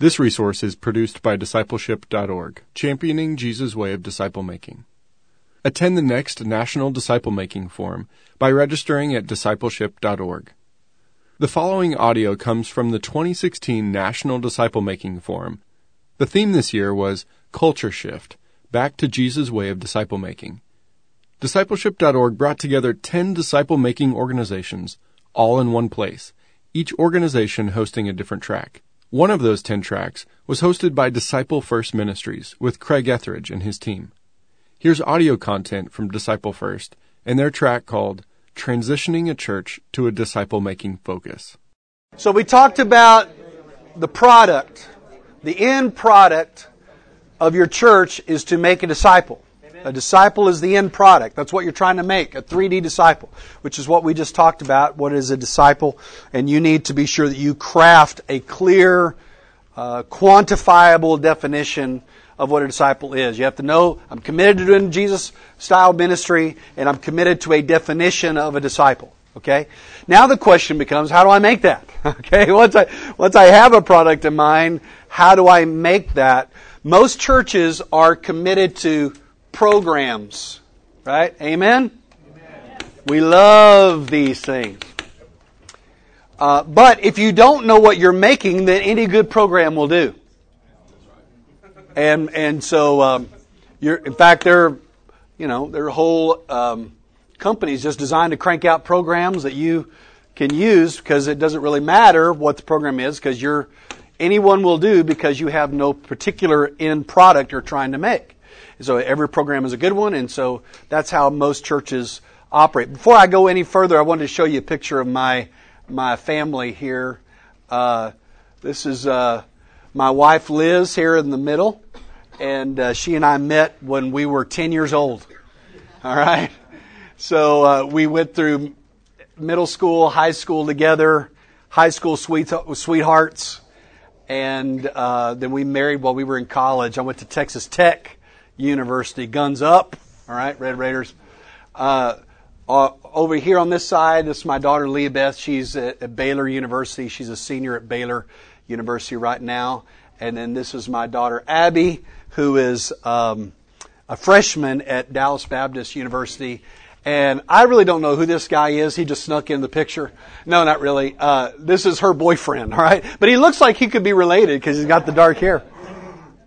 This resource is produced by discipleship.org, championing Jesus' way of disciple making. Attend the next National Disciple Making Forum by registering at discipleship.org. The following audio comes from the 2016 National Disciple Making Forum. The theme this year was Culture Shift Back to Jesus' Way of Disciple Making. Discipleship.org brought together 10 disciple making organizations, all in one place, each organization hosting a different track. One of those 10 tracks was hosted by Disciple First Ministries with Craig Etheredge and his team. Here's audio content from Disciple First and their track called Transitioning a Church to a Disciple Making Focus. So we talked about the product, the end product of your church is to make a disciple. A disciple is the end product. That's what you're trying to make, a 3D disciple, which is what we just talked about. What is a disciple? And you need to be sure that you craft a clear, uh, quantifiable definition of what a disciple is. You have to know I'm committed to doing Jesus style ministry and I'm committed to a definition of a disciple. Okay? Now the question becomes, how do I make that? Okay? Once I, once I have a product in mind, how do I make that? Most churches are committed to programs. Right? Amen? Amen. We love these things. Uh, but if you don't know what you're making, then any good program will do. And and so um, you're in fact they're you know there are whole um, companies just designed to crank out programs that you can use because it doesn't really matter what the program is because you're anyone will do because you have no particular end product you're trying to make. So every program is a good one, and so that's how most churches operate. Before I go any further, I wanted to show you a picture of my my family here. Uh, this is uh, my wife Liz here in the middle, and uh, she and I met when we were 10 years old. All right. So uh, we went through middle school, high school together, high school sweet, sweethearts, and uh, then we married while we were in college. I went to Texas Tech University, guns up. All right, Red Raiders. Uh, uh, over here on this side, this is my daughter Leah Beth. She's at, at Baylor University. She's a senior at Baylor University right now. And then this is my daughter Abby, who is um, a freshman at Dallas Baptist University. And I really don't know who this guy is. He just snuck in the picture. No, not really. Uh, this is her boyfriend, all right? But he looks like he could be related because he's got the dark hair.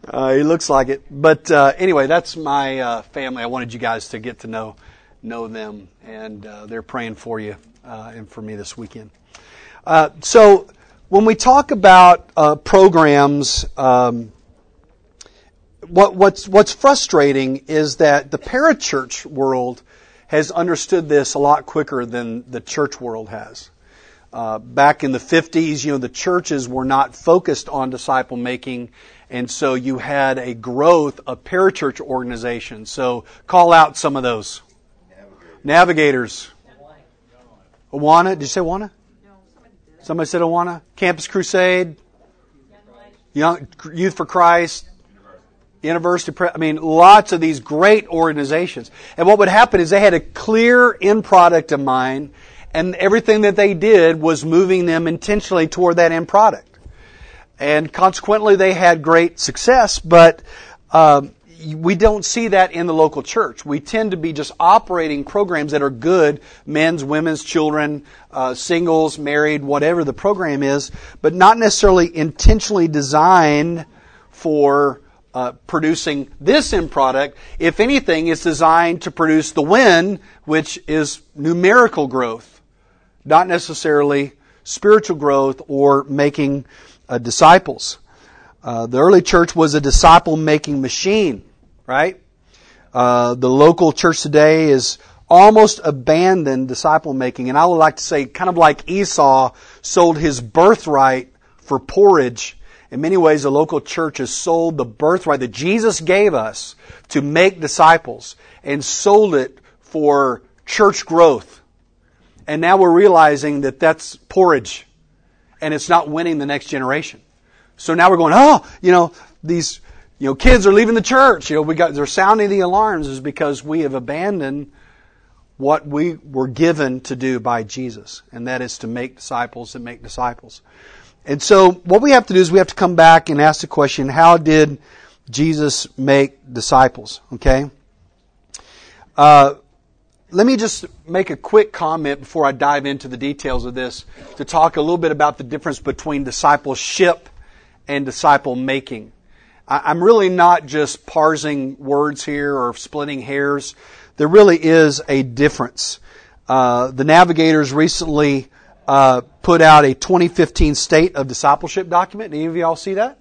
Uh, he looks like it. But uh, anyway, that's my uh, family. I wanted you guys to get to know know them, and uh, they're praying for you uh, and for me this weekend. Uh, so when we talk about programs, um, what, what's, what's frustrating is that the parachurch world has understood this a lot quicker than the church world has. Uh, back in the 50s, you know, the churches were not focused on disciple making, and so you had a growth of parachurch organizations. So call out some of those. Navigators. Awana, did you say Awana? Somebody said Awana? Campus Crusade, Young Youth for Christ, University. I mean, lots of these great organizations. And what would happen is they had a clear end product in mind, and everything that they did was moving them intentionally toward that end product. And consequently, they had great success, but um, we don't see that in the local church. We tend to be just operating programs that are good, men's, women's, children, uh, singles, married, whatever the program is, but not necessarily intentionally designed for uh, producing this end product. If anything, it's designed to produce the win, which is numerical growth, not necessarily spiritual growth or making uh, disciples. Uh, the early church was a disciple making machine right? Uh, the local church today is almost abandoned disciple making. And I would like to say, kind of like Esau sold his birthright for porridge. In many ways, the local church has sold the birthright that Jesus gave us to make disciples and sold it for church growth. And now we're realizing that that's porridge and it's not winning the next generation. So now we're going, oh, you know, these you know, kids are leaving the church. You know, we got, they're sounding the alarms is because we have abandoned what we were given to do by Jesus. And that is to make disciples and make disciples. And so what we have to do is we have to come back and ask the question, how did Jesus make disciples? Okay? Uh, let me just make a quick comment before I dive into the details of this to talk a little bit about the difference between discipleship and disciple making. I'm really not just parsing words here or splitting hairs. There really is a difference. Uh, the Navigators recently uh, put out a 2015 State of Discipleship document. Any of y'all see that?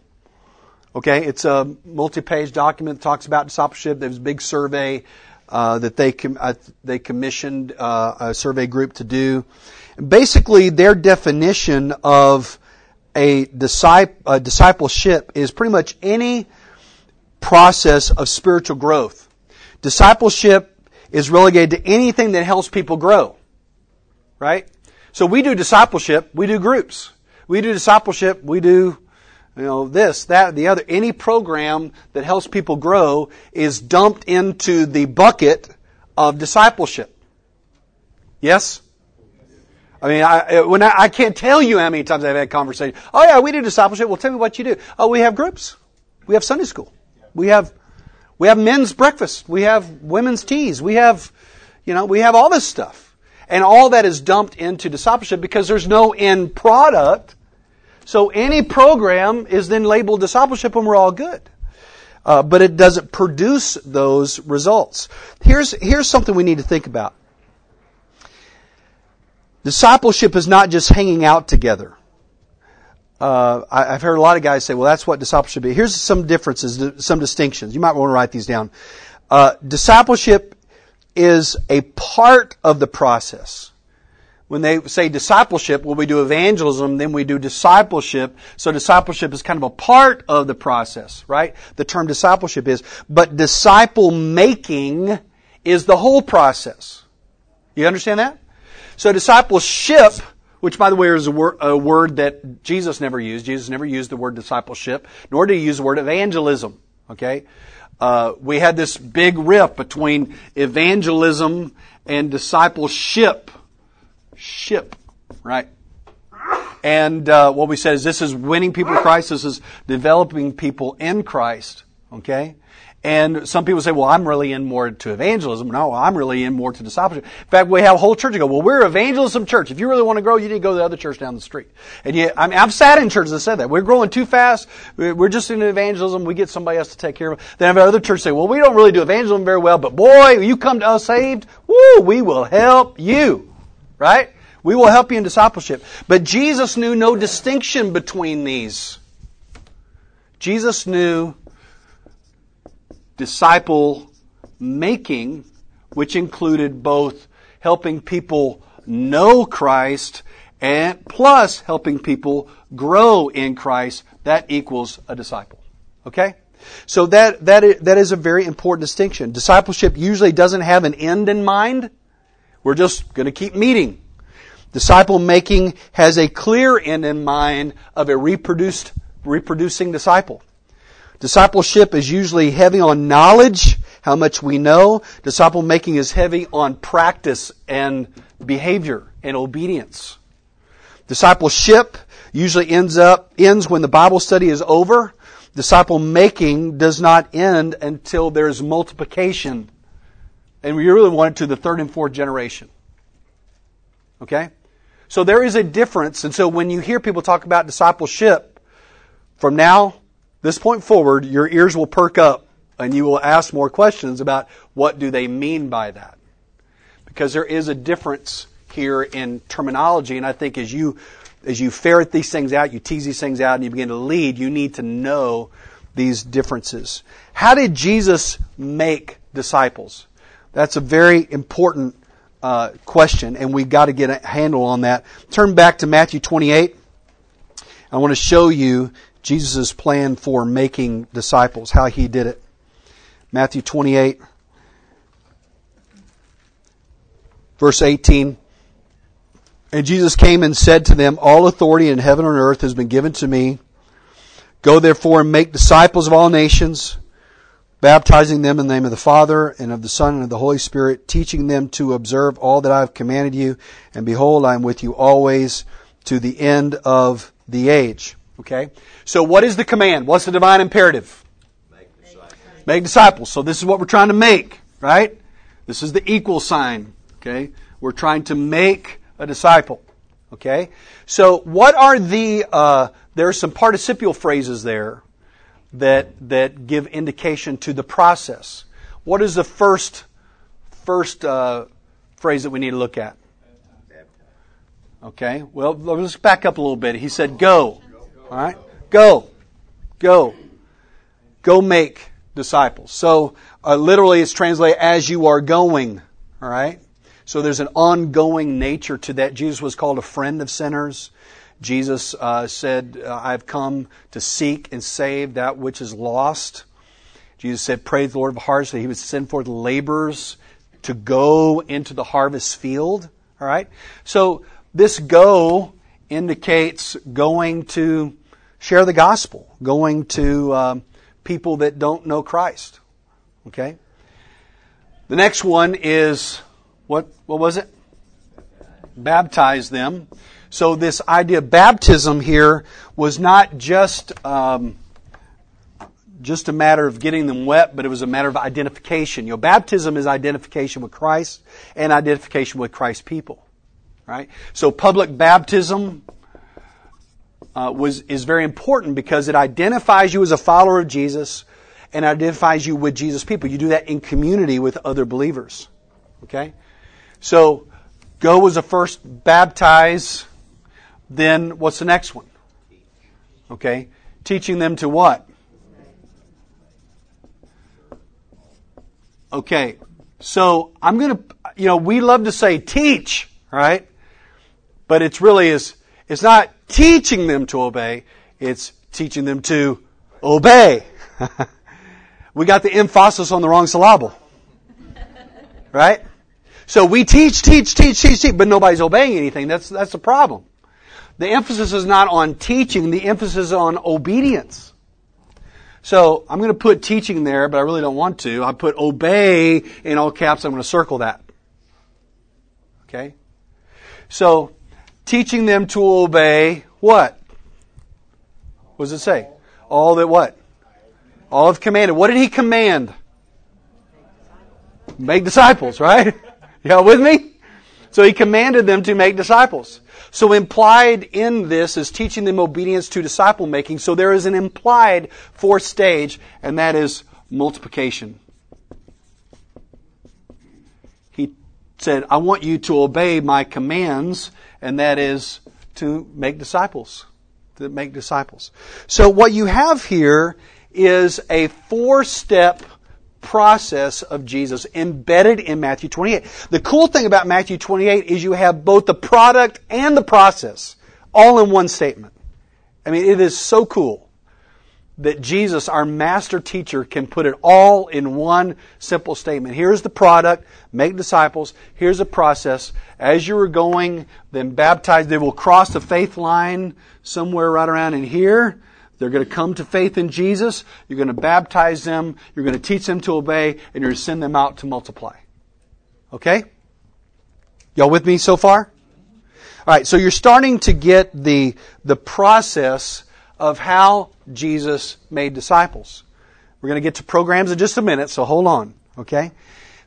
Okay, it's a multi-page document that talks about discipleship. There was a big survey uh, that they com- uh, they commissioned uh, a survey group to do. Basically, their definition of a, disciple, a discipleship is pretty much any process of spiritual growth. Discipleship is relegated to anything that helps people grow. Right? So we do discipleship, we do groups. We do discipleship, we do you know, this, that, the other. Any program that helps people grow is dumped into the bucket of discipleship. Yes? I mean, I, when I, I can't tell you how many times I've had conversations. Oh yeah, we do discipleship. Well, tell me what you do. Oh, we have groups. We have Sunday school. We have, we have men's breakfast. We have women's teas. We have, you know, we have all this stuff. And all that is dumped into discipleship because there's no end product so any program is then labeled discipleship and we're all good. Uh, but it doesn't produce those results. Here's, here's something we need to think about. Discipleship is not just hanging out together. Uh, I, have heard a lot of guys say, well, that's what discipleship is. Here's some differences, some distinctions. You might want to write these down. Uh, discipleship is a part of the process when they say discipleship, well, we do evangelism, then we do discipleship. So discipleship is kind of a part of the process, right? The term discipleship is. But disciple making is the whole process. You understand that? So discipleship, which by the way is a, wor- a word that Jesus never used. Jesus never used the word discipleship, nor did he use the word evangelism. Okay? Uh, we had this big rift between evangelism and discipleship ship, right? And uh, what we said is this is winning people to Christ. This is developing people in Christ. Okay. And some people say, well, I'm really in more to evangelism. No, I'm really in more to discipleship. In fact, we have a whole church that go, well, we're evangelism church. If you really want to grow, you need to go to the other church down the street. And yet, I mean, I've sat in churches that said that. We're growing too fast. We're just in evangelism. We get somebody else to take care of it. Then other churches say, well, we don't really do evangelism very well, but boy, you come to us saved, woo, we will help you. Right? We will help you in discipleship. But Jesus knew no distinction between these. Jesus knew disciple making, which included both helping people know Christ and plus helping people grow in Christ. That equals a disciple. Okay? So that, that, is, that is a very important distinction. Discipleship usually doesn't have an end in mind. We're just going to keep meeting. Disciple making has a clear end in mind of a reproduced, reproducing disciple. Discipleship is usually heavy on knowledge, how much we know. Disciple making is heavy on practice and behavior and obedience. Discipleship usually ends up, ends when the Bible study is over. Disciple making does not end until there's multiplication. And we really want it to the third and fourth generation. Okay? So there is a difference. And so when you hear people talk about discipleship, from now, this point forward, your ears will perk up and you will ask more questions about what do they mean by that. Because there is a difference here in terminology. And I think as you, as you ferret these things out, you tease these things out and you begin to lead, you need to know these differences. How did Jesus make disciples? That's a very important uh, question, and we've got to get a handle on that. Turn back to Matthew 28. I want to show you Jesus' plan for making disciples, how he did it. Matthew 28, verse 18. And Jesus came and said to them, All authority in heaven and earth has been given to me. Go therefore and make disciples of all nations baptizing them in the name of the Father and of the Son and of the Holy Spirit, teaching them to observe all that I have commanded you. And behold, I am with you always to the end of the age. Okay? So what is the command? What's the divine imperative? Make disciples. Make disciples. So this is what we're trying to make, right? This is the equal sign. Okay? We're trying to make a disciple. Okay? So what are the, uh, there are some participial phrases there that, that give indication to the process. What is the first, first, uh, phrase that we need to look at? Okay? Well, let's back up a little bit. He said, go. All right? Go. Go. Go make disciples. So, uh, literally it's translated as you are going. All right? So there's an ongoing nature to that. Jesus was called a friend of sinners. Jesus uh, said, uh, I've come to seek and save that which is lost. Jesus said, Pray the Lord of hearts that he would send forth laborers to go into the harvest field. All right? So this go indicates going to share the gospel, going to um, people that don't know Christ. Okay? The next one is what what was it? Baptize them. So this idea of baptism here was not just um, just a matter of getting them wet, but it was a matter of identification. You know, baptism is identification with Christ and identification with Christ's people. Right? So public baptism uh, was is very important because it identifies you as a follower of Jesus and identifies you with Jesus people. You do that in community with other believers. Okay? So, go was the first, baptize, then what's the next one? Okay? Teaching them to what? Okay. So, I'm going to, you know, we love to say teach, right? But it's really is, it's not teaching them to obey, it's teaching them to obey. we got the emphasis on the wrong syllable. Right? So we teach, teach, teach, teach, teach, but nobody's obeying anything. That's, that's the problem. The emphasis is not on teaching, the emphasis is on obedience. So I'm going to put teaching there, but I really don't want to. I put obey in all caps. I'm going to circle that. Okay? So, teaching them to obey what? What does it say? All that what? All have commanded. What did he command? Make disciples, right? Y'all with me? So he commanded them to make disciples. So implied in this is teaching them obedience to disciple making. So there is an implied fourth stage, and that is multiplication. He said, I want you to obey my commands, and that is to make disciples. To make disciples. So what you have here is a four step process of Jesus embedded in Matthew 28. The cool thing about Matthew 28 is you have both the product and the process all in one statement. I mean, it is so cool that Jesus, our master teacher, can put it all in one simple statement. Here's the product, make disciples. Here's the process. As you are going, then baptize. They will cross the faith line somewhere right around in here. They're going to come to faith in Jesus. You're going to baptize them. You're going to teach them to obey, and you're going to send them out to multiply. Okay? Y'all with me so far? All right, so you're starting to get the, the process of how Jesus made disciples. We're going to get to programs in just a minute, so hold on. Okay?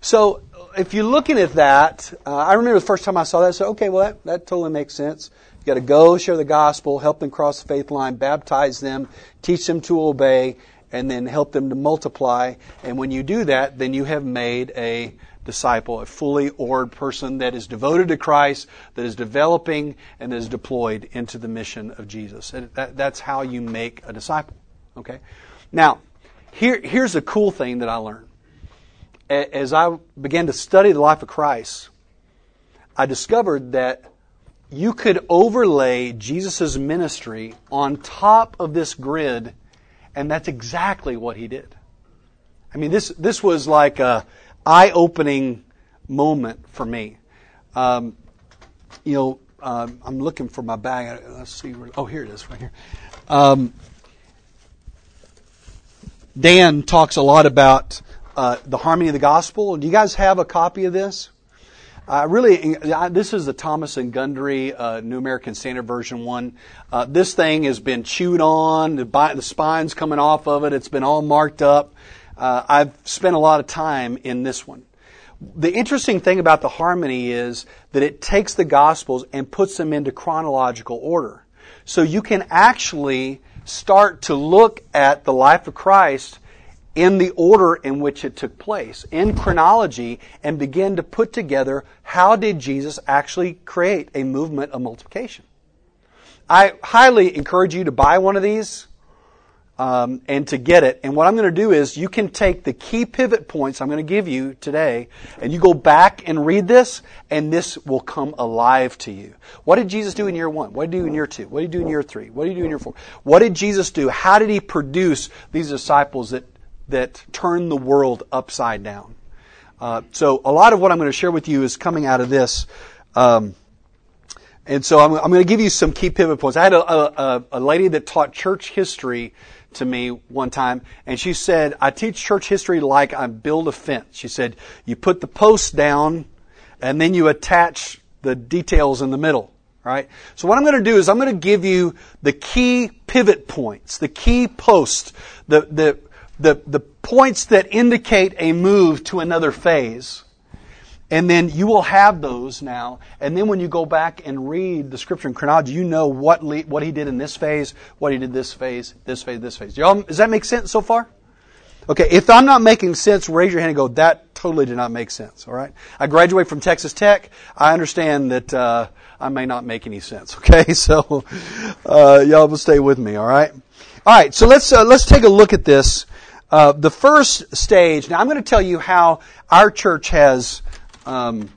So, if you're looking at that, uh, I remember the first time I saw that, I said, okay, well, that, that totally makes sense. You got to go, share the gospel, help them cross the faith line, baptize them, teach them to obey, and then help them to multiply. And when you do that, then you have made a disciple, a fully ored person that is devoted to Christ, that is developing and is deployed into the mission of Jesus. That, that's how you make a disciple. Okay? Now, here, here's a cool thing that I learned. As I began to study the life of Christ, I discovered that you could overlay Jesus' ministry on top of this grid, and that's exactly what he did. I mean, this, this was like a eye opening moment for me. Um, you know, um, I'm looking for my bag. Let's see. Where, oh, here it is, right here. Um, Dan talks a lot about uh, the harmony of the gospel. Do you guys have a copy of this? Uh, really, this is the Thomas and Gundry uh, New American Standard Version one. Uh, this thing has been chewed on. The, the, spine's coming off of it. It's been all marked up. Uh, I've spent a lot of time in this one. The interesting thing about the harmony is that it takes the Gospels and puts them into chronological order. So you can actually start to look at the life of Christ in the order in which it took place, in chronology, and begin to put together how did Jesus actually create a movement of multiplication. I highly encourage you to buy one of these um, and to get it. And what I'm going to do is you can take the key pivot points I'm going to give you today, and you go back and read this, and this will come alive to you. What did Jesus do in year one? What did he do in year two? What did he do in year three? What did he do in year four? What did Jesus do? How did he produce these disciples that that turn the world upside down? Uh, so a lot of what I'm going to share with you is coming out of this. Um, and so I'm, I'm, going to give you some key pivot points. I had a, a, a lady that taught church history to me one time, and she said, I teach church history like I build a fence. She said, you put the posts down, and then you attach the details in the middle. Right? So what I'm going to do is I'm going to give you the key pivot points, the key posts, the, the, the, the points that indicate a move to another phase. And then you will have those now. And then when you go back and read the scripture in chronology, you know what, le- what he did in this phase, what he did this phase, this phase, this phase. Y'all, does that make sense so far? Okay, if I'm not making sense, raise your hand and go, that totally did not make sense, alright? I graduated from Texas Tech. I understand that, uh, I may not make any sense, okay? So, uh, y'all will stay with me, alright? Alright, so let's, uh, let's take a look at this. Uh, the first stage, now I'm going to tell you how our church has um,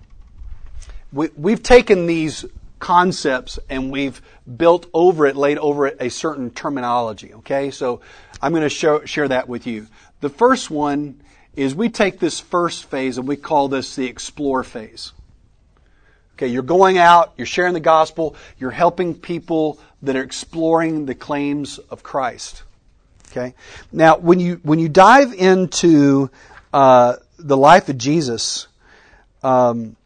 we, we've taken these concepts and we've built over it, laid over it a certain terminology. Okay, so I'm going to show, share that with you. The first one is we take this first phase and we call this the explore phase. Okay, you're going out, you're sharing the gospel, you're helping people that are exploring the claims of Christ. Okay, now when you when you dive into uh, the life of Jesus, um,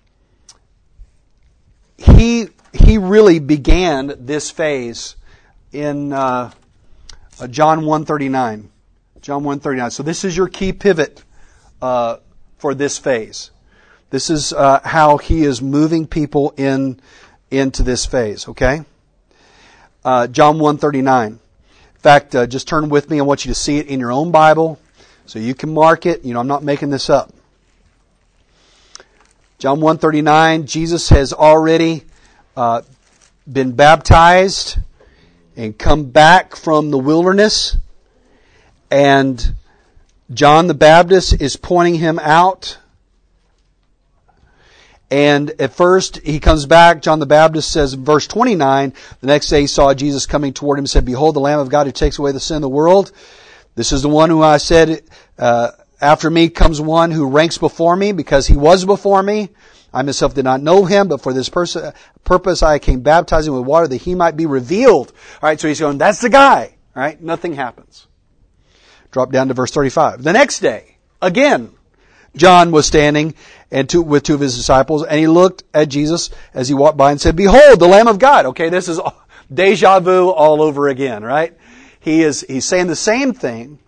he he really began this phase in uh, uh John 139. John 139. So this is your key pivot uh, for this phase. This is uh, how he is moving people in into this phase. Okay. Uh, John 139. In fact, uh, just turn with me. I want you to see it in your own Bible, so you can mark it. You know, I'm not making this up. John 139, Jesus has already uh, been baptized and come back from the wilderness. And John the Baptist is pointing him out. And at first he comes back, John the Baptist says in verse 29, the next day he saw Jesus coming toward him and said, Behold the Lamb of God who takes away the sin of the world. This is the one who I said, uh, after me comes one who ranks before me because he was before me. I myself did not know him, but for this pers- purpose I came baptizing with water that he might be revealed. Alright, so he's going, that's the guy. Alright, nothing happens. Drop down to verse 35. The next day, again, John was standing and two, with two of his disciples, and he looked at Jesus as he walked by and said, Behold, the Lamb of God. Okay, this is deja vu all over again, right? He is, he's saying the same thing,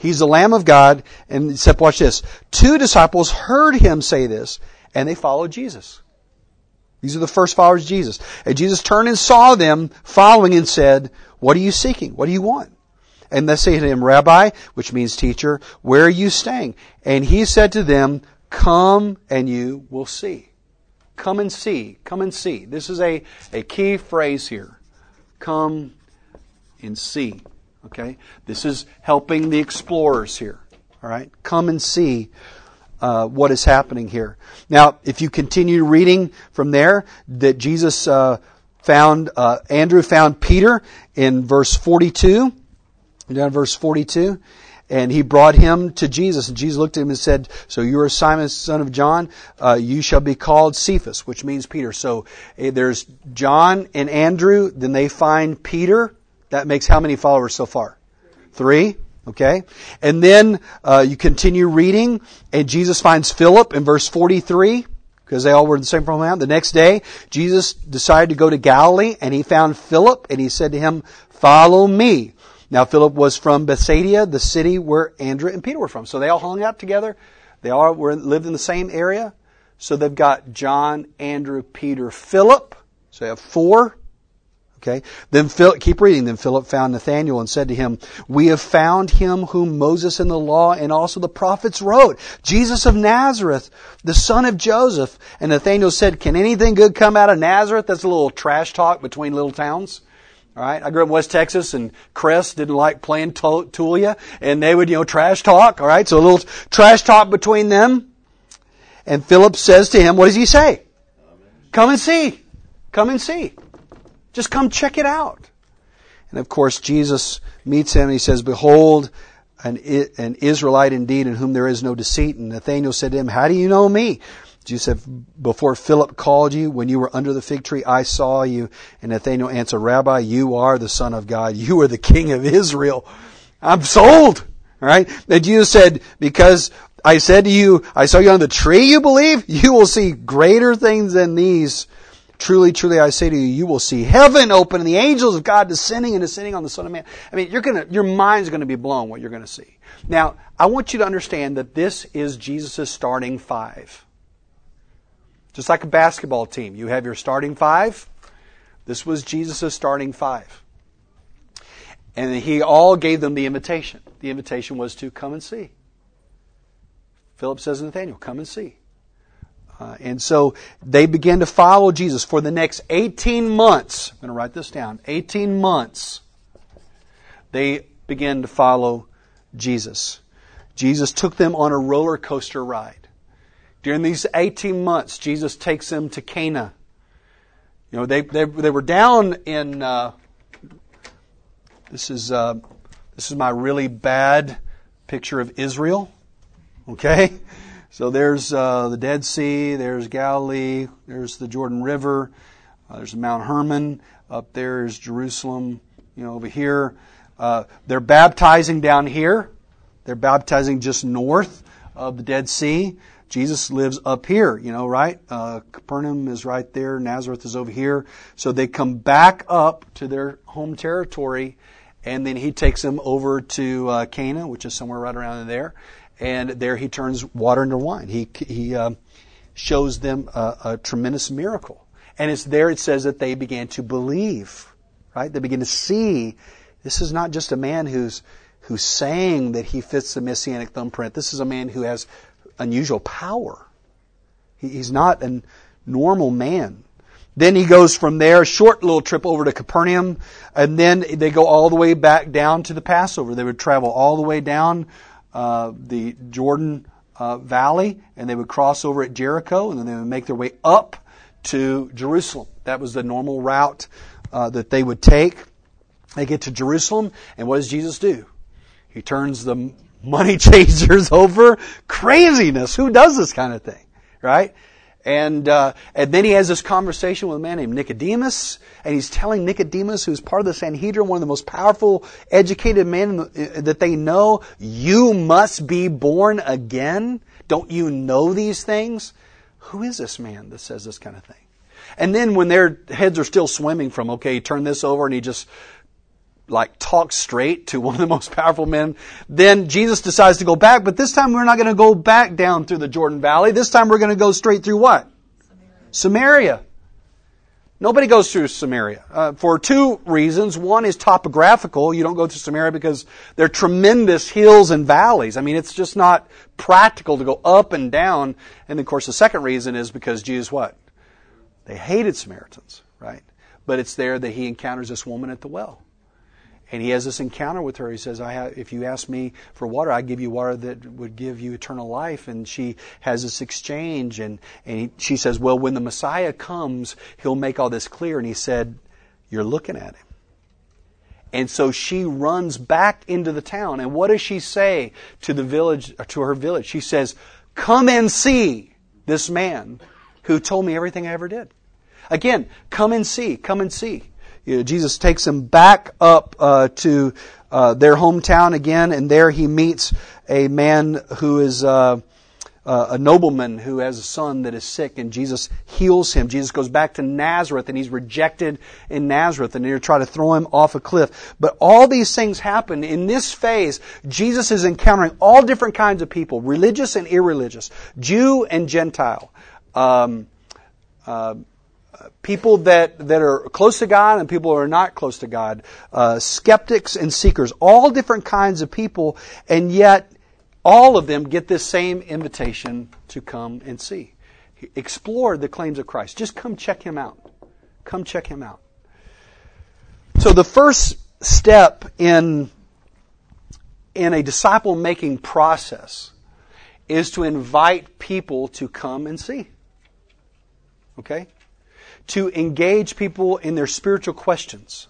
He's the Lamb of God. And except watch this. Two disciples heard him say this and they followed Jesus. These are the first followers of Jesus. And Jesus turned and saw them following and said, what are you seeking? What do you want? And they say to him, Rabbi, which means teacher, where are you staying? And he said to them, come and you will see. Come and see. Come and see. This is a, a key phrase here. Come and see. Okay? This is helping the explorers here. Alright? Come and see uh, what is happening here. Now, if you continue reading from there, that Jesus uh, found, uh, Andrew found Peter in verse 42, down verse 42, and he brought him to Jesus. And Jesus looked at him and said, So you are Simon, son of John. Uh, you shall be called Cephas, which means Peter. So uh, there's John and Andrew. Then they find Peter. That makes how many followers so far? Three. Okay? And then uh, you continue reading, and Jesus finds Philip in verse 43. because they all were in the same from The next day, Jesus decided to go to Galilee and he found Philip and he said to him, follow me. Now Philip was from Bethsaida, the city where Andrew and Peter were from. So they all hung out together. They all were, lived in the same area. So they've got John, Andrew, Peter, Philip. So they have four. Okay. Then Philip, keep reading. Then Philip found Nathanael and said to him, We have found him whom Moses in the law and also the prophets wrote, Jesus of Nazareth, the son of Joseph. And Nathanael said, Can anything good come out of Nazareth? That's a little trash talk between little towns. All right. I grew up in West Texas and Kress didn't like playing Tulia and they would, you know, trash talk. All right. So a little trash talk between them. And Philip says to him, what does he say? Come and see. Come and see. Just come check it out. And of course, Jesus meets him and he says, Behold, an, an Israelite indeed in whom there is no deceit. And Nathanael said to him, How do you know me? Jesus said, Before Philip called you, when you were under the fig tree, I saw you. And Nathanael answered, Rabbi, you are the Son of God. You are the King of Israel. I'm sold. All right? And Jesus said, Because I said to you, I saw you on the tree, you believe? You will see greater things than these. Truly, truly, I say to you, you will see heaven open and the angels of God descending and descending on the Son of Man. I mean, you're gonna, your mind's gonna be blown what you're gonna see. Now, I want you to understand that this is Jesus' starting five. Just like a basketball team, you have your starting five. This was Jesus' starting five. And he all gave them the invitation. The invitation was to come and see. Philip says to Nathanael, come and see. Uh, and so they began to follow Jesus for the next 18 months. I'm going to write this down. 18 months. They began to follow Jesus. Jesus took them on a roller coaster ride. During these 18 months, Jesus takes them to Cana. You know, they, they, they were down in, uh, this is, uh, this is my really bad picture of Israel. Okay? So there's uh, the Dead Sea, there's Galilee, there's the Jordan River, uh, there's Mount Hermon, up there is Jerusalem, you know, over here. Uh, they're baptizing down here. They're baptizing just north of the Dead Sea. Jesus lives up here, you know, right? Uh, Capernaum is right there. Nazareth is over here. So they come back up to their home territory, and then he takes them over to uh, Cana, which is somewhere right around there and there he turns water into wine. He he uh, shows them a, a, tremendous miracle, and it's there it says that they began to believe. Right? They begin to see this is not just a man who's who's saying that he fits the messianic thumbprint. This is a man who has unusual power. He's not a normal man. Then he goes from there, a short little trip over to Capernaum, and then they go all the way back down to the Passover. They would travel all the way down uh, the Jordan uh, Valley, and they would cross over at Jericho, and then they would make their way up to Jerusalem. That was the normal route uh, that they would take. They get to Jerusalem, and what does Jesus do? He turns the money changers over. Craziness! Who does this kind of thing, right? And, uh, and then he has this conversation with a man named Nicodemus, and he's telling Nicodemus, who's part of the Sanhedrin, one of the most powerful, educated men uh, that they know, you must be born again. Don't you know these things? Who is this man that says this kind of thing? And then when their heads are still swimming from, okay, turn this over, and he just like talk straight to one of the most powerful men. Then Jesus decides to go back, but this time we're not going to go back down through the Jordan Valley. This time we're going to go straight through what? Samaria. Samaria. Nobody goes through Samaria uh, for two reasons. One is topographical. You don't go through Samaria because there are tremendous hills and valleys. I mean, it's just not practical to go up and down. And of course, the second reason is because Jesus what? They hated Samaritans, right? But it's there that he encounters this woman at the well. And he has this encounter with her. He says, I have, if you ask me for water, I give you water that would give you eternal life. And she has this exchange and, and he, she says, well, when the Messiah comes, he'll make all this clear. And he said, you're looking at him. And so she runs back into the town. And what does she say to the village, to her village? She says, come and see this man who told me everything I ever did. Again, come and see, come and see you know, Jesus takes them back up uh, to uh, their hometown again, and there he meets a man who is uh, uh, a nobleman who has a son that is sick and Jesus heals him. Jesus goes back to Nazareth and he's rejected in Nazareth and they're trying to throw him off a cliff. But all these things happen in this phase. Jesus is encountering all different kinds of people, religious and irreligious, Jew and Gentile. Um, uh, people that, that are close to God and people who are not close to God, uh, skeptics and seekers, all different kinds of people, and yet all of them get this same invitation to come and see. Explore the claims of Christ. Just come check him out. Come check him out. So the first step in, in a disciple making process is to invite people to come and see. Okay? To engage people in their spiritual questions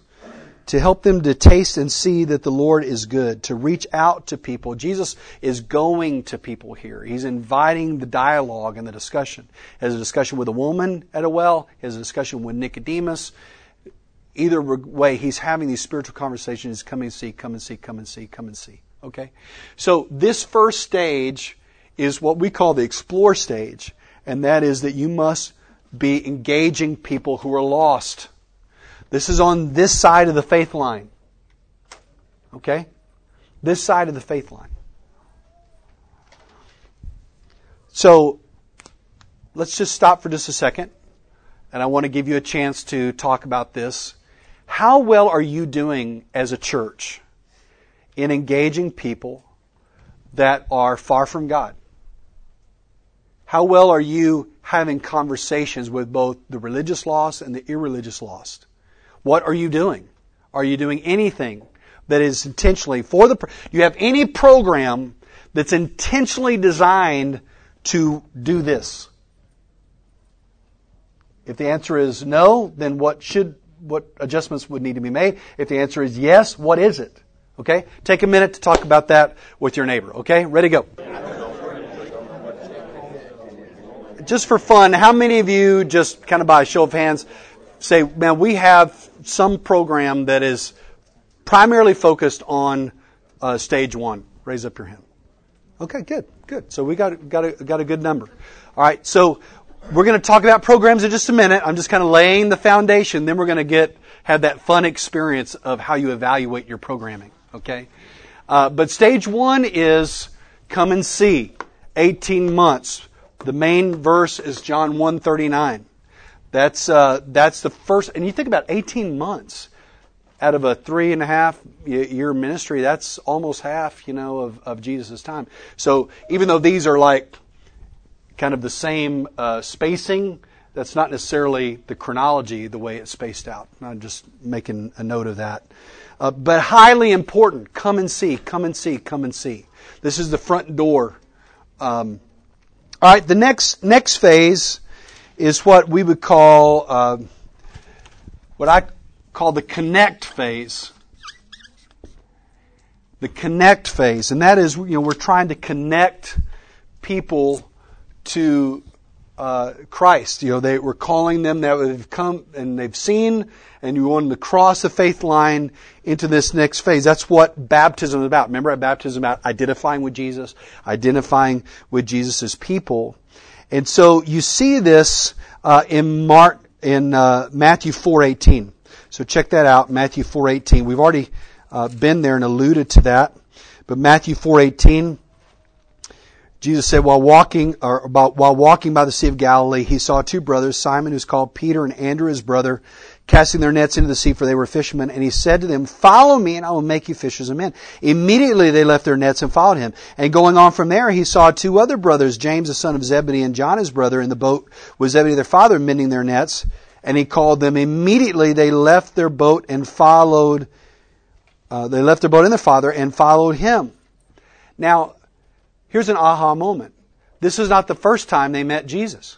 to help them to taste and see that the Lord is good, to reach out to people. Jesus is going to people here. He's inviting the dialogue and the discussion. Has a discussion with a woman at a well, has a discussion with Nicodemus. Either way, he's having these spiritual conversations. Come and see, come and see, come and see, come and see. Okay? So this first stage is what we call the explore stage, and that is that you must be engaging people who are lost. This is on this side of the faith line. Okay? This side of the faith line. So, let's just stop for just a second. And I want to give you a chance to talk about this. How well are you doing as a church in engaging people that are far from God? How well are you having conversations with both the religious lost and the irreligious lost? What are you doing? Are you doing anything that is intentionally for the, do you have any program that's intentionally designed to do this? If the answer is no, then what should, what adjustments would need to be made? If the answer is yes, what is it? Okay? Take a minute to talk about that with your neighbor. Okay? Ready, to go. Just for fun, how many of you, just kind of by a show of hands, say, man, we have some program that is primarily focused on uh, stage one. Raise up your hand. Okay, good, good. So we got got a, got a good number. All right, so we're going to talk about programs in just a minute. I'm just kind of laying the foundation. Then we're going to get have that fun experience of how you evaluate your programming. Okay, uh, but stage one is come and see. 18 months. The main verse is John 139. That's, uh, that's the first, and you think about 18 months out of a three and a half year ministry, that's almost half, you know, of, of Jesus' time. So even though these are like kind of the same uh, spacing, that's not necessarily the chronology the way it's spaced out. I'm just making a note of that. Uh, but highly important. Come and see, come and see, come and see. This is the front door. Um, all right, the next next phase is what we would call uh, what I call the connect phase. The connect phase, and that is, you know, we're trying to connect people to uh, Christ. You know, they were calling them that they've come and they've seen, and you want them to cross the faith line into this next phase. That's what baptism is about. Remember, baptism is about identifying with Jesus, identifying with Jesus' people. And so you see this uh, in Mark in uh, Matthew 4:18. So check that out, Matthew 4:18. We've already uh, been there and alluded to that, but Matthew 4:18. Jesus said, while walking, or about, while walking by the Sea of Galilee, he saw two brothers, Simon, who's called Peter, and Andrew, his brother, casting their nets into the sea, for they were fishermen. And he said to them, Follow me, and I will make you fishers of men. Immediately they left their nets and followed him. And going on from there, he saw two other brothers, James the son of Zebedee and John his brother, in the boat with Zebedee their father, mending their nets. And he called them. Immediately they left their boat and followed. Uh, they left their boat and their father and followed him. Now, here's an aha moment. This is not the first time they met Jesus.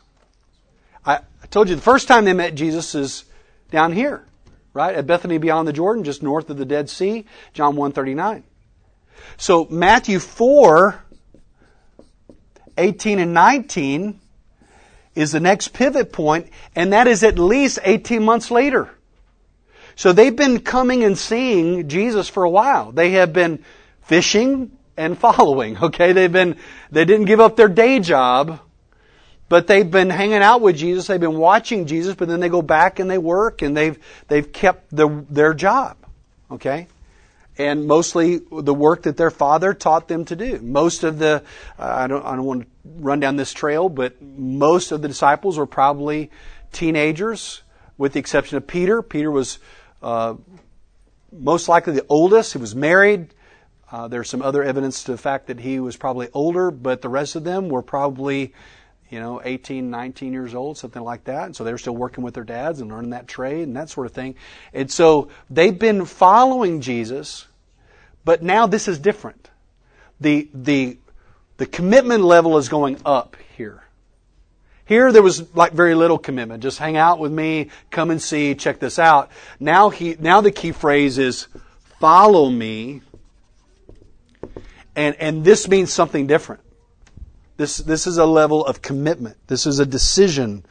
I, I told you the first time they met Jesus is down here, right? At Bethany beyond the Jordan, just north of the Dead Sea, John 139. So Matthew 4, 18 and 19 is the next pivot point, and that is at least 18 months later. So they've been coming and seeing Jesus for a while. They have been fishing and following. Okay, they've been they didn't give up their day job, but they've been hanging out with Jesus. They've been watching Jesus, but then they go back and they work and they've they've kept the, their job. Okay, and mostly the work that their father taught them to do. Most of the uh, I don't I don't want to run down this trail, but most of the disciples were probably teenagers, with the exception of Peter. Peter was uh, most likely the oldest. He was married. Uh, there's some other evidence to the fact that he was probably older, but the rest of them were probably, you know, 18, 19 years old, something like that. And so they were still working with their dads and learning that trade and that sort of thing. And so they've been following Jesus, but now this is different. The, the, the commitment level is going up here. Here there was like very little commitment. Just hang out with me, come and see, check this out. Now he, now the key phrase is follow me and, and this means something different. This, this is a level of commitment. This is a decision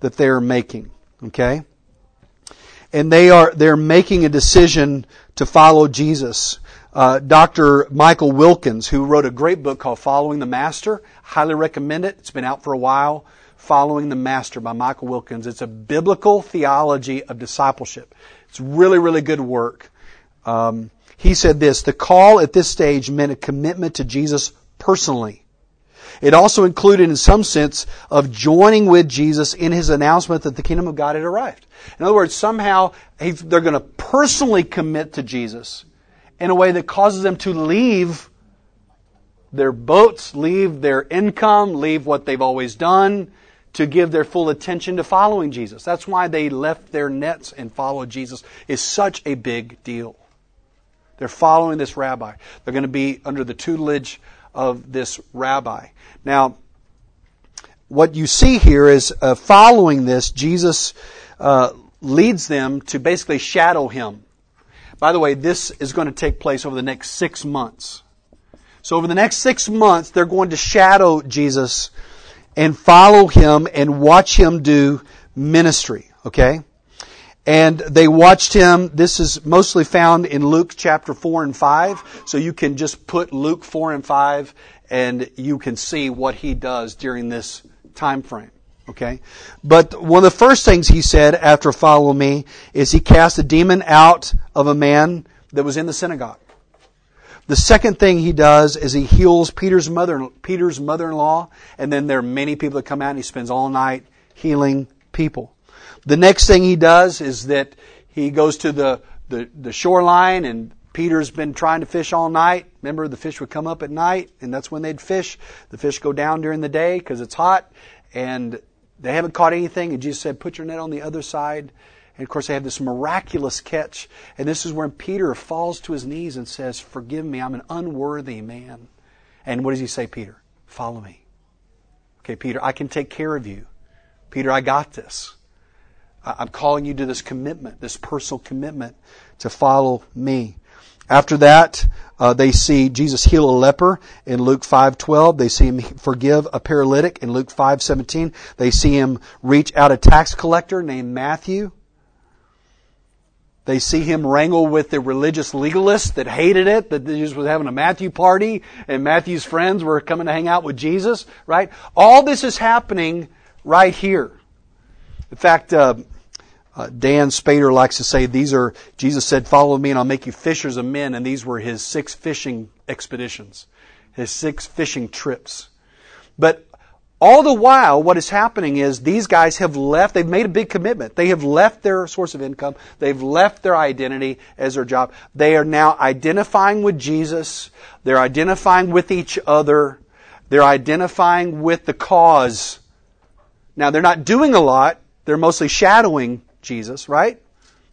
that they're making. Okay? And they are, they're making a decision to follow Jesus. Uh, Dr. Michael Wilkins, who wrote a great book called Following the Master, highly recommend it. It's been out for a while. Following the Master by Michael Wilkins. It's a biblical theology of discipleship. It's really, really good work. Um, he said this, the call at this stage meant a commitment to Jesus personally. It also included in some sense of joining with Jesus in his announcement that the kingdom of God had arrived. In other words, somehow they're going to personally commit to Jesus in a way that causes them to leave their boats, leave their income, leave what they've always done to give their full attention to following Jesus. That's why they left their nets and followed Jesus is such a big deal. They're following this rabbi. They're going to be under the tutelage of this rabbi. Now, what you see here is uh, following this, Jesus uh, leads them to basically shadow him. By the way, this is going to take place over the next six months. So over the next six months, they're going to shadow Jesus and follow him and watch him do ministry. Okay? And they watched him. This is mostly found in Luke chapter 4 and 5. So you can just put Luke 4 and 5 and you can see what he does during this time frame. Okay? But one of the first things he said after follow me is he cast a demon out of a man that was in the synagogue. The second thing he does is he heals Peter's mother, Peter's mother-in-law, and then there are many people that come out and he spends all night healing people. The next thing he does is that he goes to the, the, the shoreline and Peter's been trying to fish all night. Remember, the fish would come up at night, and that's when they'd fish. The fish go down during the day because it's hot, and they haven't caught anything. And Jesus said, "Put your net on the other side." And of course, they have this miraculous catch. And this is when Peter falls to his knees and says, "Forgive me, I'm an unworthy man." And what does he say, Peter? Follow me. Okay, Peter, I can take care of you. Peter, I got this. I'm calling you to this commitment, this personal commitment to follow me. After that, uh, they see Jesus heal a leper in Luke 5:12. They see him forgive a paralytic in Luke 5:17. They see him reach out a tax collector named Matthew. They see him wrangle with the religious legalists that hated it, that Jesus was having a Matthew party and Matthew's friends were coming to hang out with Jesus, right? All this is happening right here. In fact, uh, uh, Dann Spader likes to say these are, Jesus said, follow me and I'll make you fishers of men. And these were his six fishing expeditions, his six fishing trips. But all the while, what is happening is these guys have left, they've made a big commitment. They have left their source of income. They've left their identity as their job. They are now identifying with Jesus. They're identifying with each other. They're identifying with the cause. Now, they're not doing a lot. They're mostly shadowing Jesus, right?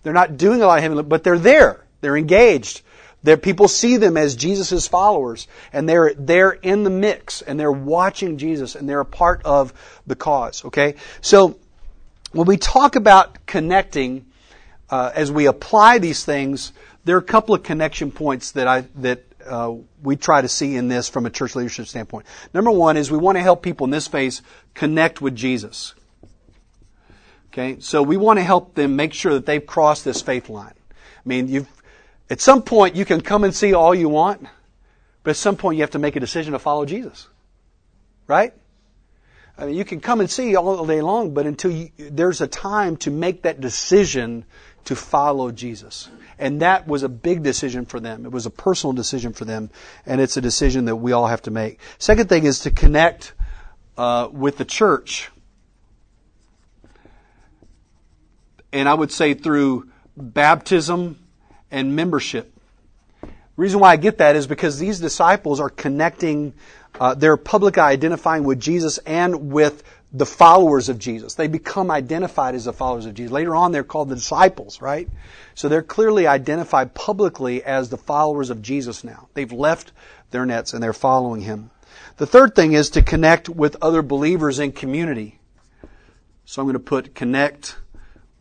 They're not doing a lot of heavy, but they're there. They're engaged. Their people see them as Jesus' followers, and they're they're in the mix, and they're watching Jesus, and they're a part of the cause. Okay, so when we talk about connecting, uh, as we apply these things, there are a couple of connection points that I that uh, we try to see in this from a church leadership standpoint. Number one is we want to help people in this phase connect with Jesus. Okay, so we want to help them make sure that they've crossed this faith line. I mean, you've, at some point you can come and see all you want. But at some point, you have to make a decision to follow Jesus. Right? I mean, you can come and see all day long, but until you, there's a time to make that decision to follow Jesus. And that was a big decision for them. It was a personal decision for them, and it's a decision that we all have to make. Second thing is to connect uh, with the church. And I would say through baptism and membership. The reason why I get that is because these disciples are connecting, uh, they're publicly identifying with Jesus and with the followers of Jesus. They become identified as the followers of Jesus. Later on, they're called the disciples, right? So they're clearly identified publicly as the followers of Jesus now. They've left their nets and they're following him. The third thing is to connect with other believers in community. So I'm going to put connect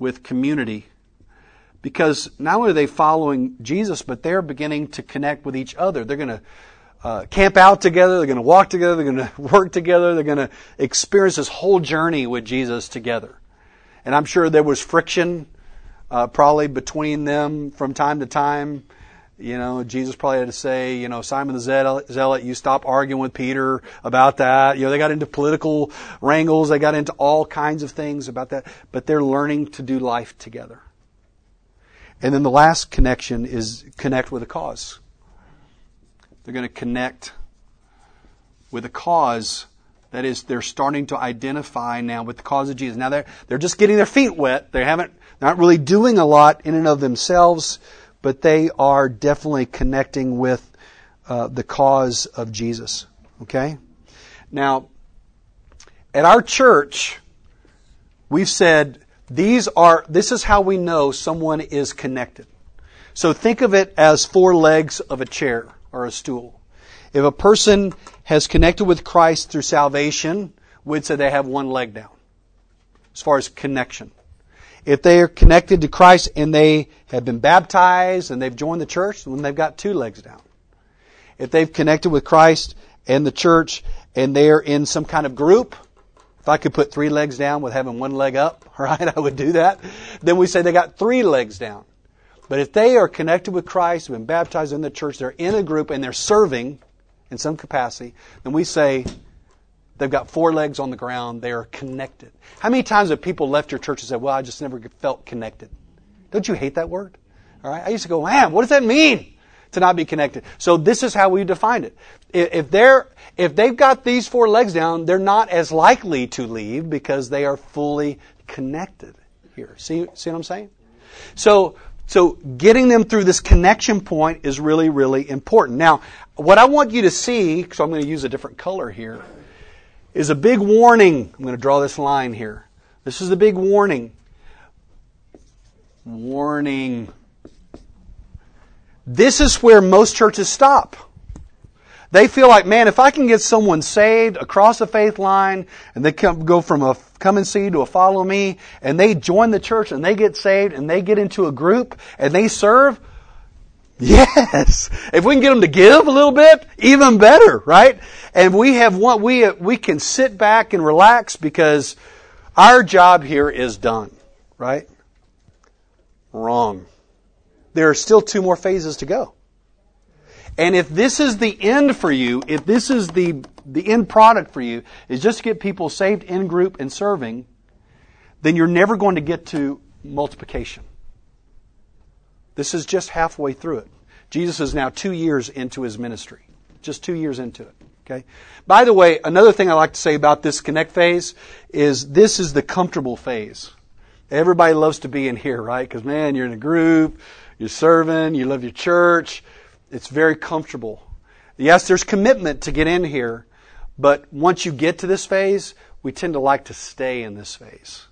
with community. Because not only are they following Jesus, but they're beginning to connect with each other. They're going to uh, camp out together. They're going to walk together. They're going to work together. They're going to experience this whole journey with Jesus together. And I'm sure there was friction uh, probably between them from time to time. You know, Jesus probably had to say, you know, Simon the Zealot, you stop arguing with Peter about that. You know, they got into political wrangles. They got into all kinds of things about that. But they're learning to do life together. And then the last connection is connect with a cause. They're going to connect with a cause that is they're starting to identify now with the cause of Jesus. Now they're they're just getting their feet wet. They haven't not really doing a lot in and of themselves, but they are definitely connecting with uh, the cause of Jesus. Okay? Now, at our church, we've said these are this is how we know someone is connected. So think of it as four legs of a chair or a stool. If a person has connected with Christ through salvation, we'd say they have one leg down as far as connection. If they are connected to Christ and they have been baptized and they've joined the church, then they've got two legs down. If they've connected with Christ and the church and they're in some kind of group, if I could put three legs down with having one leg up, right, I would do that. Then we say they got three legs down. But if they are connected with Christ, been baptized in the church, they're in a group and they're serving in some capacity, then we say they've got four legs on the ground, they are connected. How many times have people left your church and said, Well, I just never felt connected? Don't you hate that word? All right. I used to go, man, what does that mean? To not be connected. So this is how we define it. If they're, if they've got these four legs down, they're not as likely to leave because they are fully connected here. See, see what I'm saying? So, so getting them through this connection point is really, really important. Now, what I want you to see, so I'm going to use a different color here, is a big warning. I'm going to draw this line here. This is the big warning. Warning. This is where most churches stop. They feel like, man, if I can get someone saved across the faith line and they come, go from a come and see to a follow me and they join the church and they get saved and they get into a group and they serve, yes. If we can get them to give a little bit, even better, right? And we have one, we, we can sit back and relax because our job here is done, right? Wrong. There are still two more phases to go. And if this is the end for you, if this is the, the end product for you, is just to get people saved in group and serving, then you're never going to get to multiplication. This is just halfway through it. Jesus is now two years into his ministry. Just two years into it. Okay? By the way, another thing I like to say about this connect phase is this is the comfortable phase. Everybody loves to be in here, right? Because man, you're in a group, you're serving, you love your church, it's very comfortable. Yes, there's commitment to get in here, but once you get to this phase, we tend to like to stay in this phase.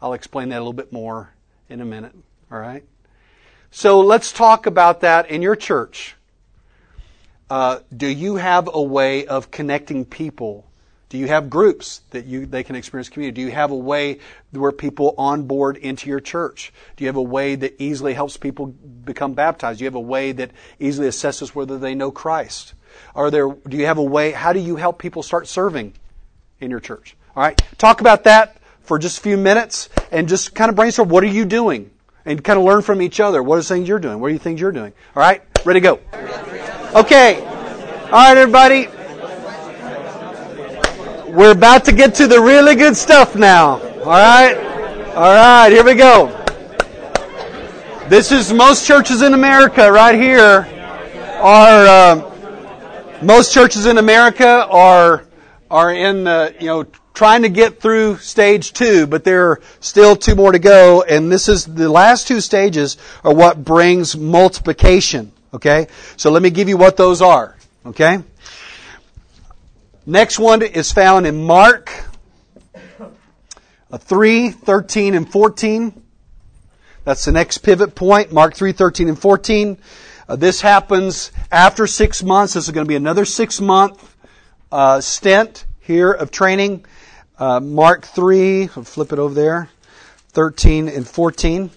I'll explain that a little bit more in a minute. All right? So let's talk about that in your church. Uh, do you have a way of connecting people do you have groups that you they can experience community? Do you have a way where people onboard into your church? Do you have a way that easily helps people become baptized? Do you have a way that easily assesses whether they know Christ? Are there do you have a way how do you help people start serving in your church? All right. Talk about that for just a few minutes and just kind of brainstorm what are you doing? And kind of learn from each other. What are the things you're doing? What are you things you're doing? All right? Ready to go. Okay. All right, everybody. We're about to get to the really good stuff now. All right? All right, here we go. This is most churches in America right here are uh, most churches in America are are in the you know trying to get through stage two, but there are still two more to go, and this is the last two stages are what brings multiplication. Okay, so let me give you what those are. Okay, next one is found in Mark uh, 3, 13, and 14. That's the next pivot point, Mark 3, 13, and 14. Uh, this happens after six months. This is going to be another six month uh, stint here of training. Uh, Mark 3, I'll flip it over there, 13 and 14.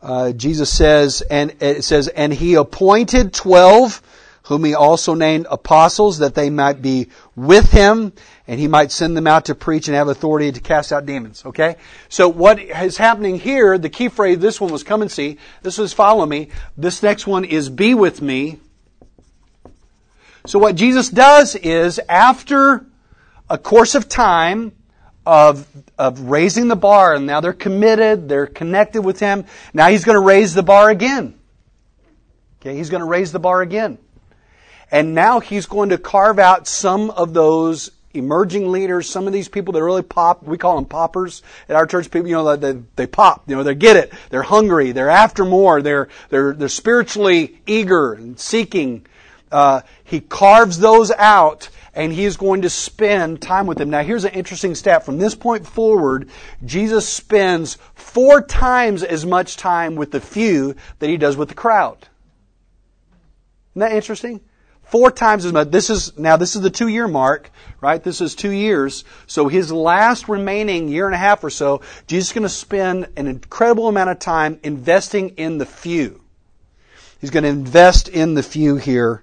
Uh, Jesus says, and it says, and he appointed 12 whom he also named apostles that they might be with him and he might send them out to preach and have authority to cast out demons. Okay? So what is happening here, the key phrase, this one was come and see, this was follow me, this next one is be with me. So what Jesus does is after a course of time, of, of raising the bar, and now they're committed, they're connected with Him. Now He's going to raise the bar again. Okay, He's going to raise the bar again. And now he's going to carve out some of those emerging leaders, some of these people that really pop, we call them poppers at our church. People, you know, they, they pop, you know, they get it. They're hungry. They're after more. They're, they're, they're spiritually eager and seeking. Uh, he carves those out and he is going to spend time with them. Now here's an interesting stat. From this point forward, Jesus spends four times as much time with the few that he does with the crowd. Isn't that interesting? Four times as much. This is, now this is the two year mark, right? This is two years. So his last remaining year and a half or so, Jesus is going to spend an incredible amount of time investing in the few. He's going to invest in the few here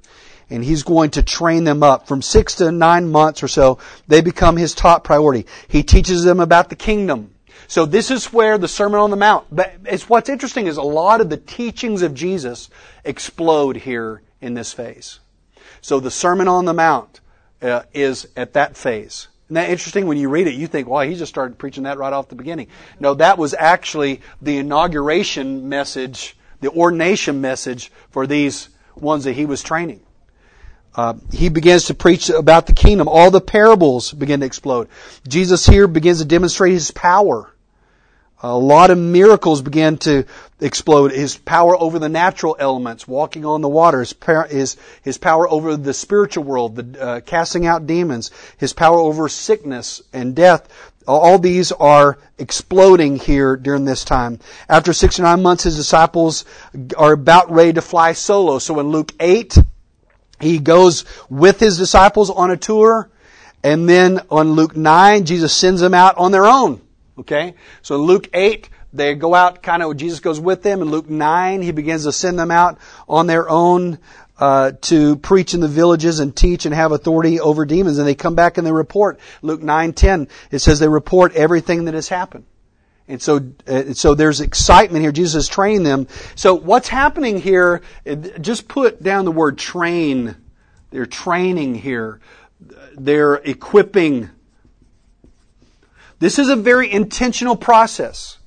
and he's going to train them up. From six to nine months or so, they become his top priority. He teaches them about the kingdom. So this is where the Sermon on the Mount, but it's what's interesting is a lot of the teachings of Jesus explode here in this phase. So the Sermon on the Mount uh, is at that phase. Isn't that interesting? When you read it, you think, well, he just started preaching that right off the beginning. No, that was actually the inauguration message, the ordination message for these ones that he was training. Uh, he begins to preach about the kingdom. All the parables begin to explode. Jesus here begins to demonstrate his power. A lot of miracles begin to explode. His power over the natural elements, walking on the water, his, his, his power over the spiritual world, the, uh, casting out demons, his power over sickness and death. All these are exploding here during this time. After six or nine months, his disciples are about ready to fly solo. So in Luke 8, he goes with his disciples on a tour. And then on Luke 9, Jesus sends them out on their own. Okay? So in Luke 8, they go out kind of, Jesus goes with them. In Luke 9, he begins to send them out on their own uh, to preach in the villages and teach and have authority over demons. And they come back and they report. Luke 9:10 it says they report everything that has happened. And so, uh, so there's excitement here. Jesus is training them. So what's happening here? Just put down the word train. They're training here. They're equipping this is a very intentional process.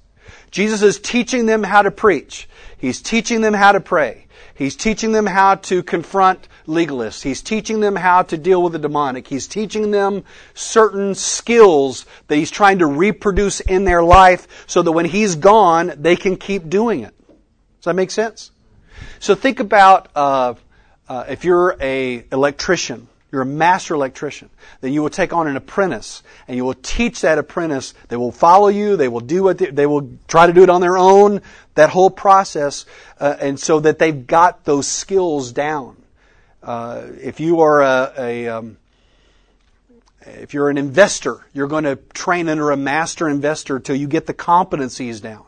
Jesus is teaching them how to preach. He's teaching them how to pray. He's teaching them how to confront legalists. He's teaching them how to deal with the demonic. He's teaching them certain skills that he's trying to reproduce in their life so that when he's gone, they can keep doing it. Does that make sense? So think about uh, uh, if you're a electrician you're a master electrician. Then you will take on an apprentice and you will teach that apprentice. They will follow you. They will do what they, they will try to do it on their own. That whole process, uh, and so that they've got those skills down. Uh, if you are a, a um, if you're an investor, you're going to train under a master investor till you get the competencies down.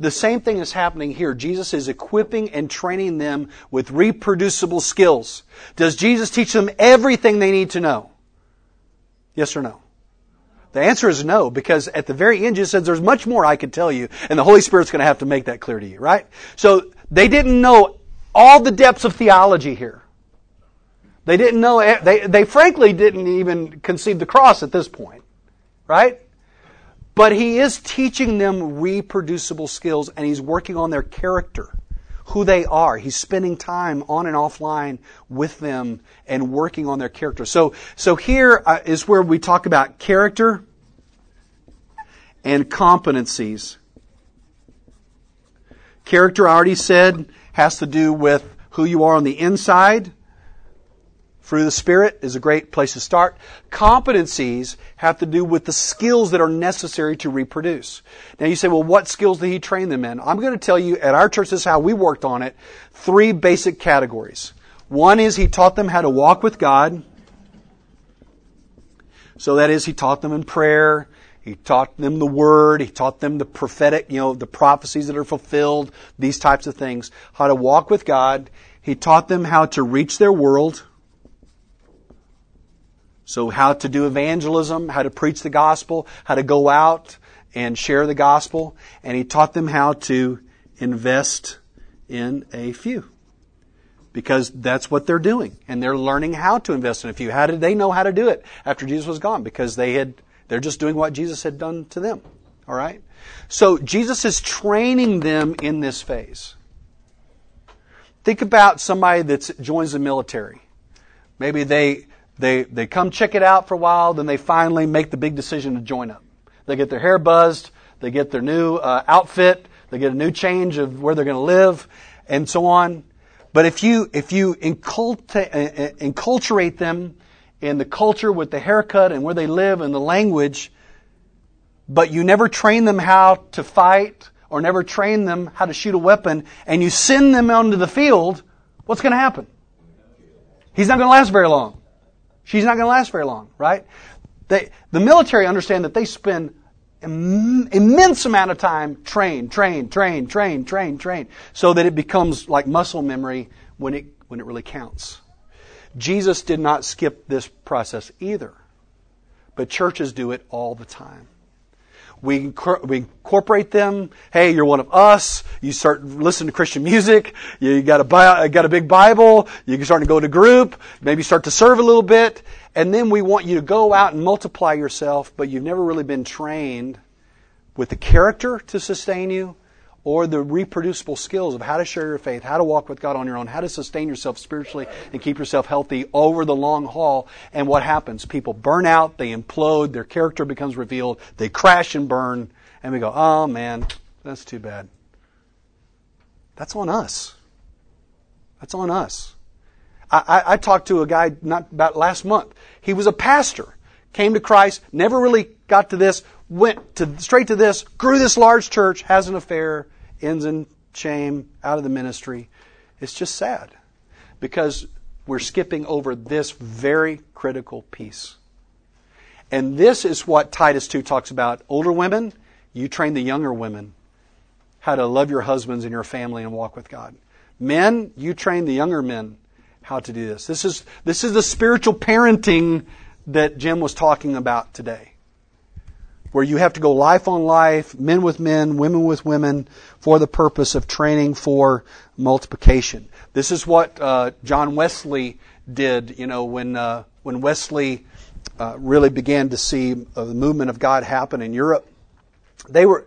The same thing is happening here. Jesus is equipping and training them with reproducible skills. Does Jesus teach them everything they need to know? Yes or no? The answer is no, because at the very end, Jesus says there's much more I could tell you, and the Holy Spirit's going to have to make that clear to you, right? So they didn't know all the depths of theology here. They didn't know, they, they frankly didn't even conceive the cross at this point, right? But he is teaching them reproducible skills and he's working on their character, who they are. He's spending time on and offline with them and working on their character. So, so here uh, where we talk about character and competencies. Character, I already said, has to do with who you are on the inside. Through the Spirit is a great place to start. Competencies have to do with the skills that are necessary to reproduce. Now you say, well, what skills did he train them in? I'm going to tell you, at our church, this is how we worked on it, three basic categories. One is he taught them how to walk with God. So that is, he taught them in prayer. He taught them the word. He taught them the prophetic, you know, the prophecies that are fulfilled, these types of things. How to walk with God. He taught them how to reach their world. So how to do evangelism, how to preach the gospel, how to go out and share the gospel. And he taught them how to invest in a few. Because that's what they're doing. And they're learning how to invest in a few. How did they know how to do it after Jesus was gone? Because they had they're just doing what Jesus had done to them. All right? So Jesus is training them in this phase. Think about somebody that joins the military. Maybe they, they, they come check it out for a while, then they finally make the big decision to join up. They get their hair buzzed, they get their new uh, outfit, they get a new change of where they're going to live, and so on. But if you, if you inculta- uh, uh, them in the culture with the haircut and where they live and the language, but you never train them how to fight or never train them how to shoot a weapon and you send them onto the field, what's going to happen? He's not going to last very long. She's not going to last very long, right? They, the military understand that they spend Im- immense amount of time train, train, train, train, train, train, so that it becomes like muscle memory when it when it really counts. Jesus did not skip this process either. But churches do it all the time. We, we incorporate them. Hey, you're one of us. You start listening to Christian music. You got a, got a big Bible. You can start to go to group. Maybe start to serve a little bit. And then we want you to go out and multiply yourself, but you've never really been trained with the character to sustain you or the reproducible skills of how to share your faith, how to walk with God on your own, how to sustain yourself spiritually and keep yourself healthy over the long haul. And what happens? People burn out, they implode, their character becomes revealed, they crash and burn, and we go, oh man, that's too bad. That's on us. That's on us. I, I, I talked to a guy not about last month. He was a pastor, came to Christ, never really got to this, went to straight to this, grew this large church, has an affair, ends in shame, out of the ministry. It's just sad because we're skipping over this very critical piece. And this is what Titus 2 talks about. Older women, you train the younger women how to love your husbands and your family and walk with God. Men, you train the younger men how to do this. This is, this is the spiritual parenting that Jim was talking about today where you have to go life on life, men with men, women with women, for the purpose of training for multiplication. This is what uh, John Wesley did, you know, when uh, when Wesley uh, really began to see uh, the movement of God happen in Europe. They were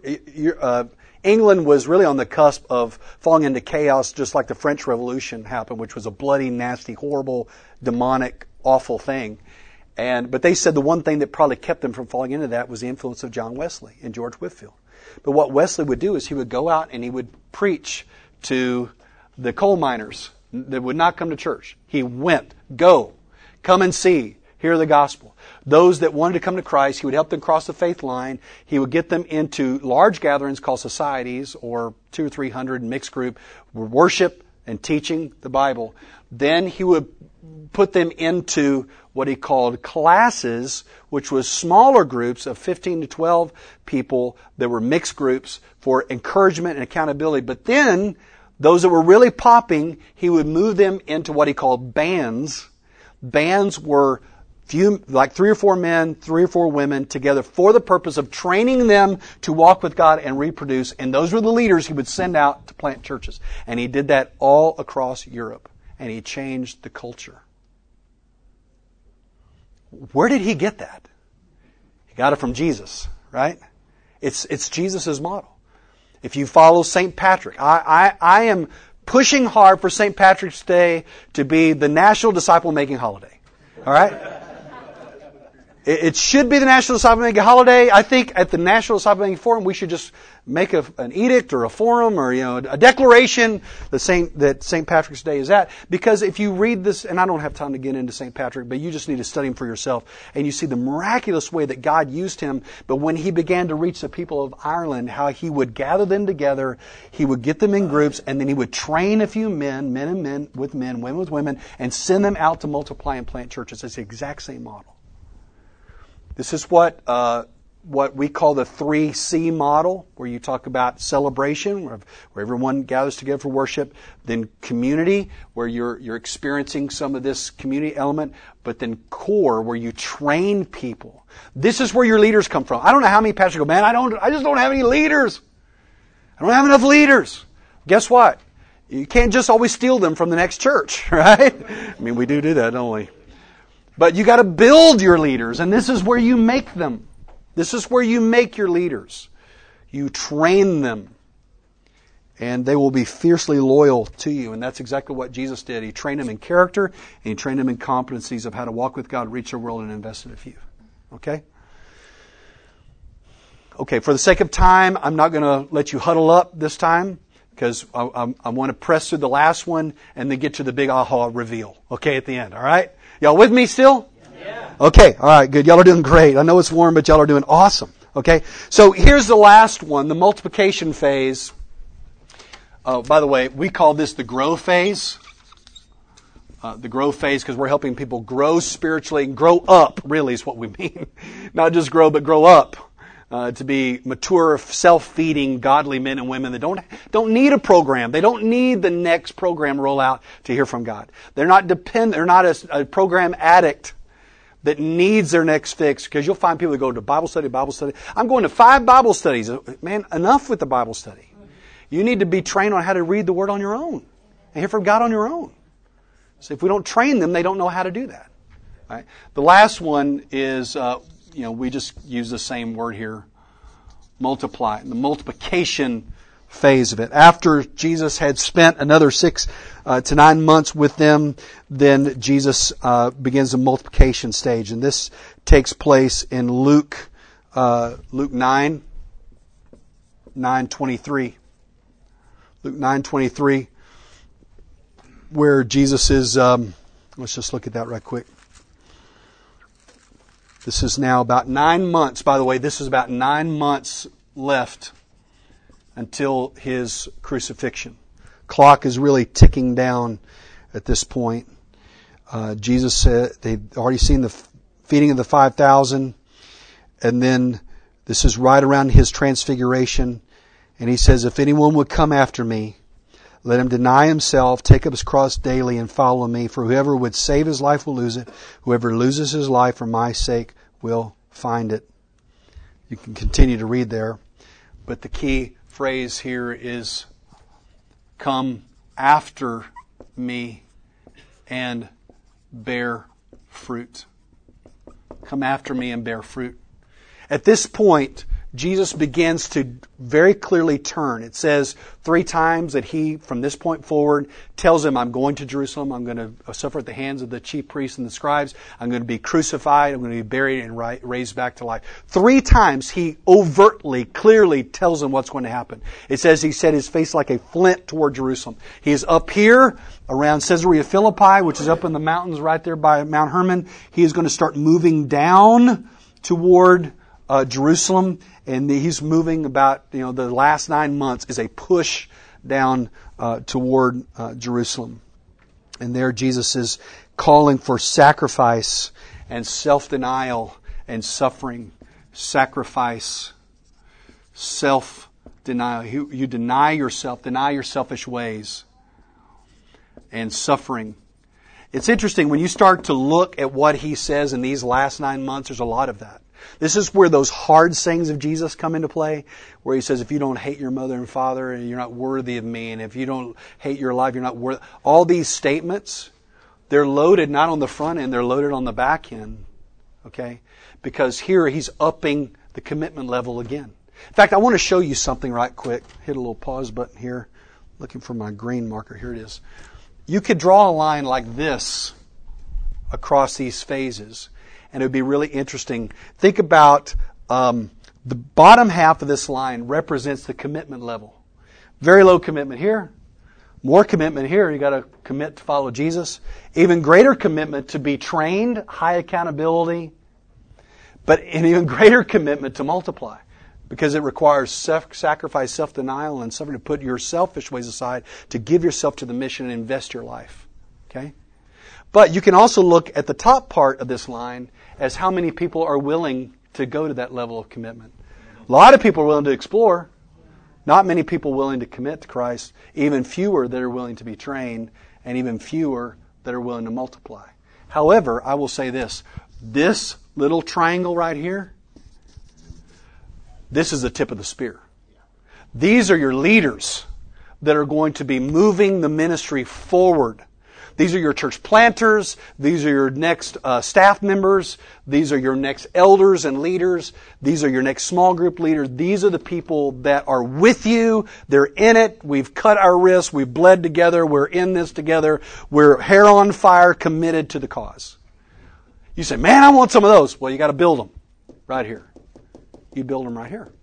uh, England was really on the cusp of falling into chaos, just like the French Revolution happened, which was a bloody, nasty, horrible, demonic, awful thing. And, but they said the one thing that probably kept them from falling into that was the influence of John Wesley and George Whitefield. But what Wesley would do is he would go out and he would preach to the coal miners that would not come to church. He went, go, come and see, hear the gospel. Those that wanted to come to Christ, he would help them cross the faith line. He would get them into large gatherings called societies or two or three hundred mixed group, worship and teaching the Bible. Then he would put them into what he called classes, which was smaller groups of 15 to 12 people that were mixed groups for encouragement and accountability. But then, those that were really popping, he would move them into what he called bands. Bands were few, like three or four men, three or four women together for the purpose of training them to walk with God and reproduce. And those were the leaders he would send out to plant churches. And he did that all across Europe. And he changed the culture. Where did he get that? He got it from Jesus, right? It's, it's Jesus' model. If you follow St. Patrick, I, I, I am pushing hard for St. Patrick's Day to be the national disciple making holiday. All right? It should be the National Disciple Holiday. I think at the National Disciple Forum, we should just make a, an edict or a forum or you know a declaration that Saint that Saint Patrick's Day is at. Because if you read this, and I don't have time to get into Saint Patrick, but you just need to study him for yourself, and you see the miraculous way that God used him. But when he began to reach the people of Ireland, how he would gather them together, he would get them in groups, and then he would train a few men, men and men with men, women with women, and send them out to multiply and plant churches. It's the exact same model. This is what uh, what we call the three C model, where you talk about celebration, where, where, everyone gathers together for worship, then community, where you're you're experiencing some of this community element, but then core, where you train people. This is where your leaders come from. I don't know how many pastors go, man, I don't, I just don't have any leaders. I don't have enough leaders. Guess what? You can't just always steal them from the next church, right? I mean, we do do that, don't we? But you got to build your leaders, and this is where you make them. This is where you make your leaders. You train them, and they will be fiercely loyal to you. And that's exactly what Jesus did. He trained them in character, and he trained them in competencies of how to walk with God, reach the world, and invest in a few. Okay? Okay, for the sake of time, I'm not going to let you huddle up this time because I, I, I want to press through the last one and then get to the big aha reveal. Okay, at the end. All right? Y'all with me still? Yeah. Okay, all right, good. Y'all are doing great. I know it's warm, but y'all are doing awesome. Okay, so here's the last one, the multiplication phase. Uh, by the way, we call this the grow phase. Uh, the grow phase because we're helping people grow spiritually, grow up. Really, is what we mean. Not just grow, but grow up uh, to be mature, self-feeding, godly men and women that don't don't need a program. They don't need the next program rollout to hear from God. They're not depend. They're not a, a program addict that needs their next fix. Because you'll find people that go to Bible study, Bible study. I'm going to five Bible studies. Man, enough with the Bible study. You need to be trained on how to read the Word on your own and hear from God on your own. So if we don't train them, they don't know how to do that. Right? The last one is uh, you know, we just use the same word here, multiply, the multiplication phase of it. After Jesus had spent another six uh, to nine months with them, then Jesus uh, begins the multiplication stage, and this takes place in Luke, uh, Luke nine, nine twenty three. Luke nine twenty three, where Jesus is. Um, let's just look at that right quick. This is now about nine months. By the way, this is about nine months left until his crucifixion. Clock is really ticking down at this point. Uh, Jesus said they've already seen the feeding of the 5,000, and then this is right around his transfiguration. And he says, If anyone would come after me, let him deny himself, take up his cross daily, and follow me. For whoever would save his life will lose it. Whoever loses his life for my sake will find it. You can continue to read there. But the key phrase here is come after me and bear fruit. Come after me and bear fruit. At this point, Jesus begins to very clearly turn. It says three times that he, from this point forward, tells him, I'm going to Jerusalem. I'm going to suffer at the hands of the chief priests and the scribes. I'm going to be crucified. I'm going to be buried and raised back to life. Three times he overtly, clearly tells him what's going to happen. It says he set his face like a flint toward Jerusalem. He is up here around Caesarea Philippi, which is up in the mountains right there by Mount Hermon. He is going to start moving down toward uh, Jerusalem, and he's moving about, you know, the last nine months is a push down uh, toward uh, Jerusalem. And there Jesus is calling for sacrifice and self denial and suffering. Sacrifice, self denial. You, you deny yourself, deny your selfish ways, and suffering. It's interesting when you start to look at what he says in these last nine months, there's a lot of that. This is where those hard sayings of Jesus come into play, where he says, if you don't hate your mother and father, you're not worthy of me, and if you don't hate your life, you're not worth. All these statements, they're loaded not on the front end, they're loaded on the back end. Okay? Because here he's upping the commitment level again. In fact, I want to show you something right quick. Hit a little pause button here. Looking for my green marker. Here it is. You could draw a line like this across these phases, and it would be really interesting. Think about um, the bottom half of this line represents the commitment level. Very low commitment here, more commitment here. You got to commit to follow Jesus. Even greater commitment to be trained, high accountability, but an even greater commitment to multiply because it requires self sacrifice, self denial, and suffering to put your selfish ways aside to give yourself to the mission and invest your life. Okay? But you can also look at the top part of this line as how many people are willing to go to that level of commitment. A lot of people are willing to explore, not many people willing to commit to Christ, even fewer that are willing to be trained, and even fewer that are willing to multiply. However, I will say this this little triangle right here, this is the tip of the spear. These are your leaders that are going to be moving the ministry forward these are your church planters. These are your next uh, staff members. These are your next elders and leaders. These are your next small group leaders. These are the people that are with you. They're in it. We've cut our wrists. We've bled together. We're in this together. We're hair on fire, committed to the cause. You say, man, I want some of those. Well, you got to build them right here. You build them right here.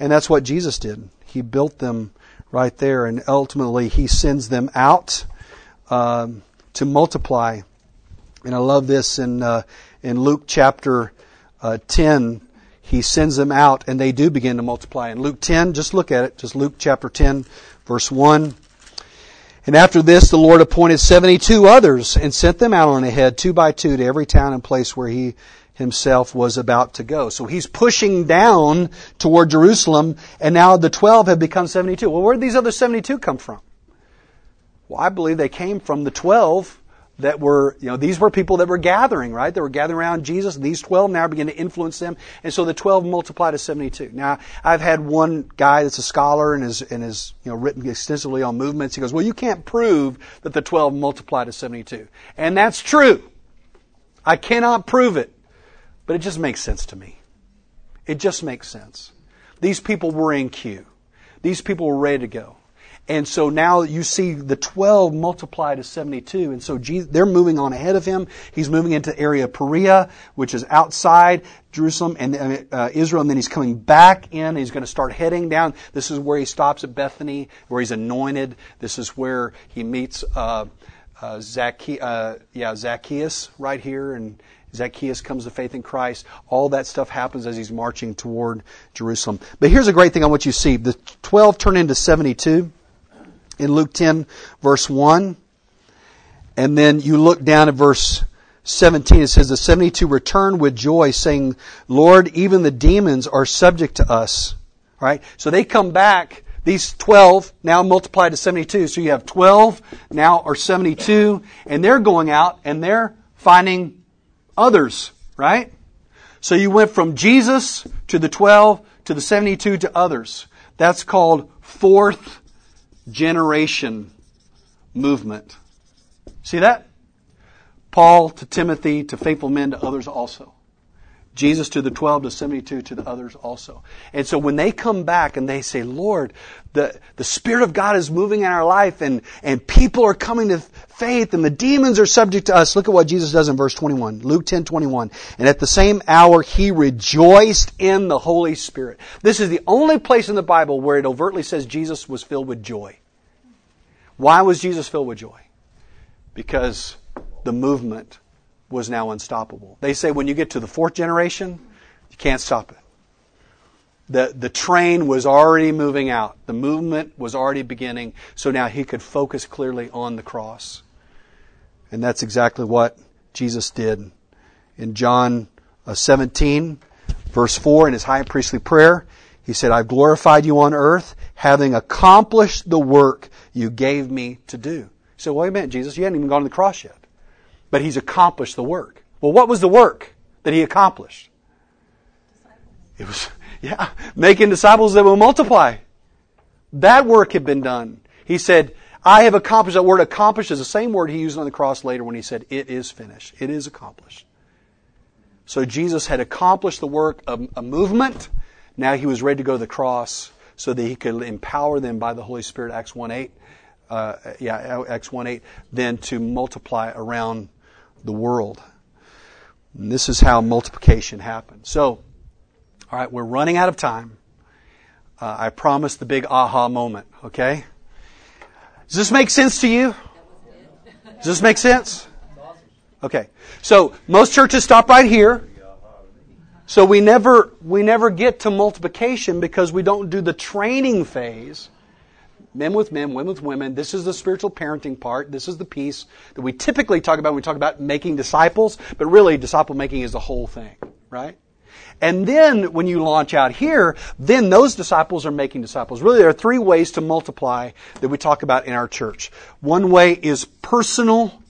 And that's what Jesus did. He built them right there, and ultimately he sends them out um, to multiply. And I love this in uh, in Luke chapter uh, ten. He sends them out, and they do begin to multiply. In Luke ten, just look at it. Just Luke chapter ten, verse one. And after this, the Lord appointed seventy-two others and sent them out on ahead, two by two, to every town and place where he himself was about to go. So he's pushing down toward Jerusalem, and now the 12 have become 72. Well, where did these other 72 come from? Well, I believe they came from the 12 that were, you know, these were people that were gathering, right? They were gathering around Jesus. These 12 now begin to influence them. And so the 12 multiply to 72. Now, I've had one guy that's a scholar and has, and has, you know, written extensively on movements. He goes, well, you can't prove that the 12 multiply to 72. And that's true. I cannot prove it. But it just makes sense to me. It just makes sense. These people were in queue. These people were ready to go. And so now you see the 12 multiply to 72. And so Jesus, they're moving on ahead of him. He's moving into area Perea, which is outside Jerusalem and uh, Israel. And then he's coming back in. He's going to start heading down. This is where he stops at Bethany, where he's anointed. This is where he meets uh, uh, Zacchaeus, uh, yeah, Zacchaeus right here. And Zacchaeus comes to faith in Christ. All that stuff happens as he's marching toward Jerusalem. But here's a great thing I want you to see. The 12 turn into 72 in Luke 10 verse 1. And then you look down at verse 17. It says, the 72 returned with joy saying, Lord, even the demons are subject to us. Right. So they come back. These 12 now multiplied to 72. So you have 12 now are 72 and they're going out and they're finding others, right? So you went from Jesus to the 12 to the 72 to others. That's called fourth generation movement. See that? Paul to Timothy to faithful men to others also. Jesus to the 12 to 72 to the others also. And so when they come back and they say, Lord, the, the Spirit of God is moving in our life and, and people are coming to faith and the demons are subject to us. Look at what Jesus does in verse 21. Luke 10, 21. And at the same hour he rejoiced in the Holy Spirit. This is the only place in the Bible where it overtly says Jesus was filled with joy. Why was Jesus filled with joy? Because the movement was now unstoppable. They say when you get to the fourth generation, you can't stop it. The, the train was already moving out. The movement was already beginning. So now he could focus clearly on the cross. And that's exactly what Jesus did. In John uh, 17, verse 4, in his high priestly prayer, he said, I've glorified you on earth, having accomplished the work you gave me to do. So wait a minute, Jesus, you hadn't even gone to the cross yet but he's accomplished the work. Well, what was the work that he accomplished? It was, yeah, making disciples that will multiply. That work had been done. He said, I have accomplished. That word accomplished is the same word he used on the cross later when he said, It is finished. It is accomplished. So Jesus had accomplished the work of a movement. Now he was ready to go to the cross so that he could empower them by the Holy Spirit, Acts 1 8. Uh, yeah, Acts 1 8, then to multiply around the world. And this is how multiplication happens. So, all right, we're running out of time. Uh, I promised the big aha moment, okay? Does this make sense to you? Does this make sense? Okay. So most churches stop right here. So we never we never get to multiplication because we don't do the training phase. Men with men, women with women. This is the spiritual parenting part. This is the piece that we typically talk about when we talk about making disciples, but really disciple making is the whole thing, right? And then when you launch out here, then those disciples are making disciples. Really, there are three ways to multiply that we talk about in our church. One way is personal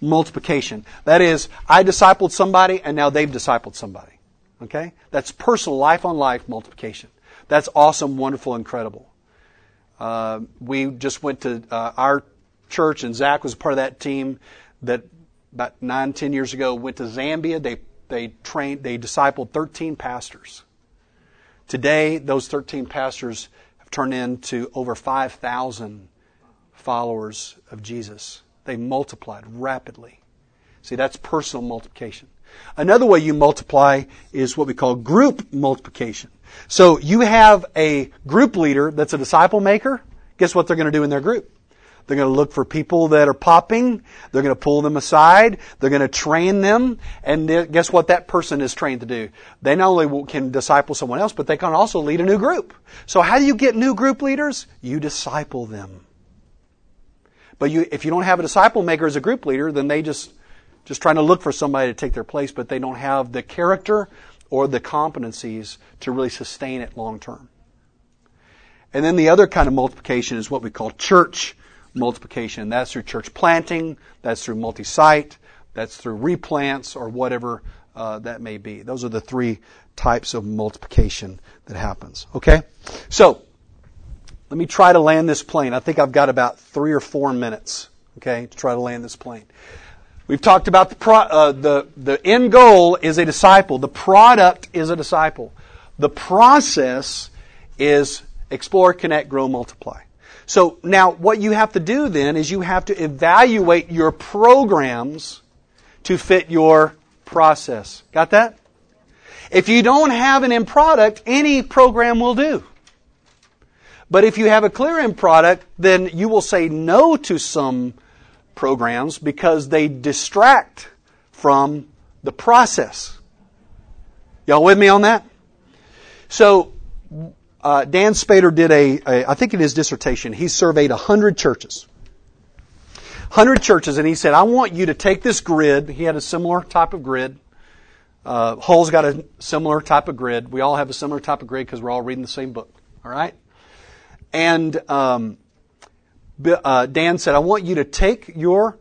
multiplication. That is, I discipled somebody and now they've discipled somebody. Okay? That's personal, life on life multiplication. That's awesome, wonderful, incredible. Uh, we just went to uh, our church, and Zach was part of that team that about nine, ten years ago went to Zambia. They they trained, they discipled 13 pastors. Today, those 13 pastors have turned into over 5,000 followers of Jesus. They multiplied rapidly. See, that's personal multiplication. Another way you multiply is what we call group multiplication. So you have a group leader that's a disciple maker. Guess what they're going to do in their group? They're going to look for people that are popping. They're going to pull them aside. They're going to train them. And guess what that person is trained to do? They not only can disciple someone else, but they can also lead a new group. So how do you get new group leaders? You disciple them. But you, if you don't have a disciple maker as a group leader, then they just, just trying to look for somebody to take their place, but they don't have the character or the competencies to really sustain it long term. And then the other kind of multiplication is what we call church multiplication. That's through church planting, that's through multi site, that's through replants, or whatever uh, that may be. Those are the three types of multiplication that happens. Okay? So, let me try to land this plane. I think I've got about three or four minutes, okay, to try to land this plane. We've talked about the, pro, uh, the, the end goal is a disciple. The product is a disciple. The process is explore, connect, grow, multiply. So now what you have to do then is you have to evaluate your programs to fit your process. Got that? If you don't have an end product, any program will do. But if you have a clear end product, then you will say no to some programs because they distract from the process. Y'all with me on that? So uh, Dann Spader did a, a, I think in his dissertation, he surveyed 100 churches. 100 churches, and he said, I want you to take this grid. He had a similar type of grid. Uh, Hull's got a similar type of grid. We all have a similar type of grid because we're all reading the same book. All right? And um, uh, Dann said, I want you to take your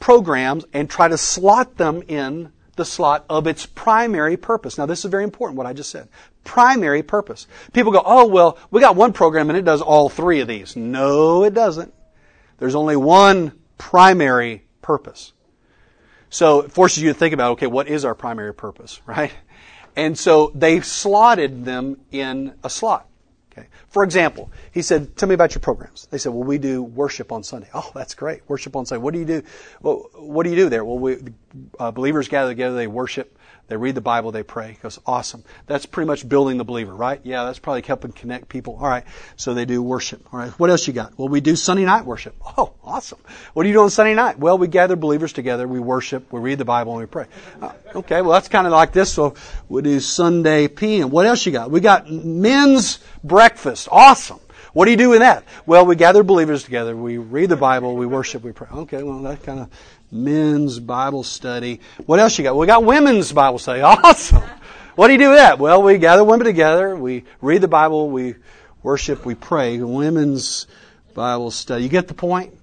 programs and try to slot them in the slot of its primary purpose. Now, this is very important, what I just said. Primary purpose. People go, oh, well, we got one program and it does all three of these. No, it doesn't. There's only one primary purpose. So it forces you to think about, okay, what is our primary purpose, right? And so they slotted them in a slot. Okay. For example, he said, "Tell me about your programs." They said, "Well, we do worship on Sunday." Oh, that's great. Worship on Sunday. What do you do? Well, what do you do there? Well, we, uh, believers gather together. They worship. They read the Bible. They pray. He goes, "Awesome." That's pretty much building the believer, right? Yeah, that's probably helping connect people. All right. So they do worship. All right. What else you got? Well, we do Sunday night worship. Oh, awesome. What do you do on Sunday night? Well, we gather believers together. We worship. We read the Bible and we pray. Uh, okay. Well, that's kind of like this. So we do Sunday PM. What else you got? We got men's breakfast. Awesome. What do you do in that? Well, we gather believers together. We read the Bible. We worship. We pray. Okay, well, that kind of men's Bible study. What else you got? We got women's Bible study. Awesome. What do you do with that? Well, we gather women together. We read the Bible. We worship. We pray. Women's Bible study. You get the point?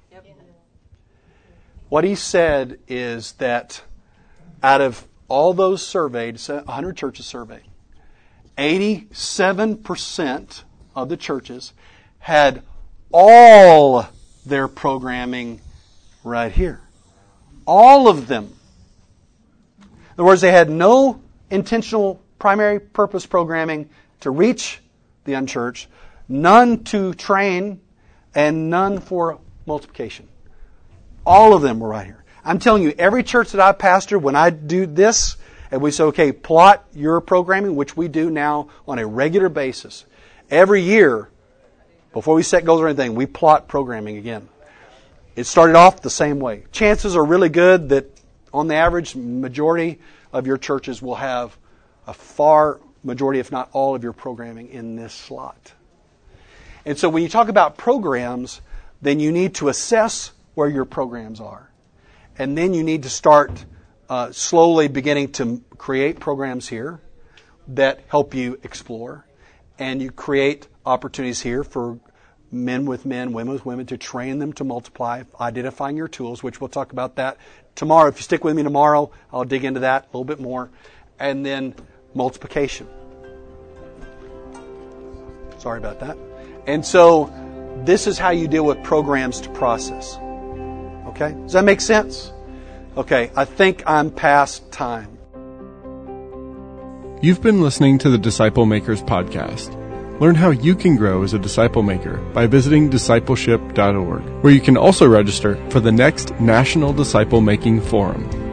What he said is that out of all those surveyed, 100 churches surveyed, 87% of the churches had all their programming right here. All of them. In other words, they had no intentional primary purpose programming to reach the unchurched, none to train, and none for multiplication. All of them were right here. I'm telling you, every church that I pastor, when I do this, and we say, okay, plot your programming, which we do now on a regular basis. Every year, before we set goals or anything, we plot programming again. It started off the same way. Chances are really good that on the average, majority of your churches will have a far majority, if not all, of your programming in this slot. And so when you talk about programs, then you need to assess where your programs are. And then you need to start uh, slowly beginning to create programs here that help you explore. And you create opportunities here for men with men, women with women, to train them to multiply, identifying your tools, which we'll talk about that tomorrow. If you stick with me tomorrow, I'll dig into that a little bit more. And then multiplication. Sorry about that. And so this is how you deal with programs to process. Okay? Does that make sense? Okay, I think I'm past time. You've been listening to the Disciple Makers podcast. Learn how you can grow as a disciple maker by visiting discipleship.org, where you can also register for the next National Disciple Making Forum.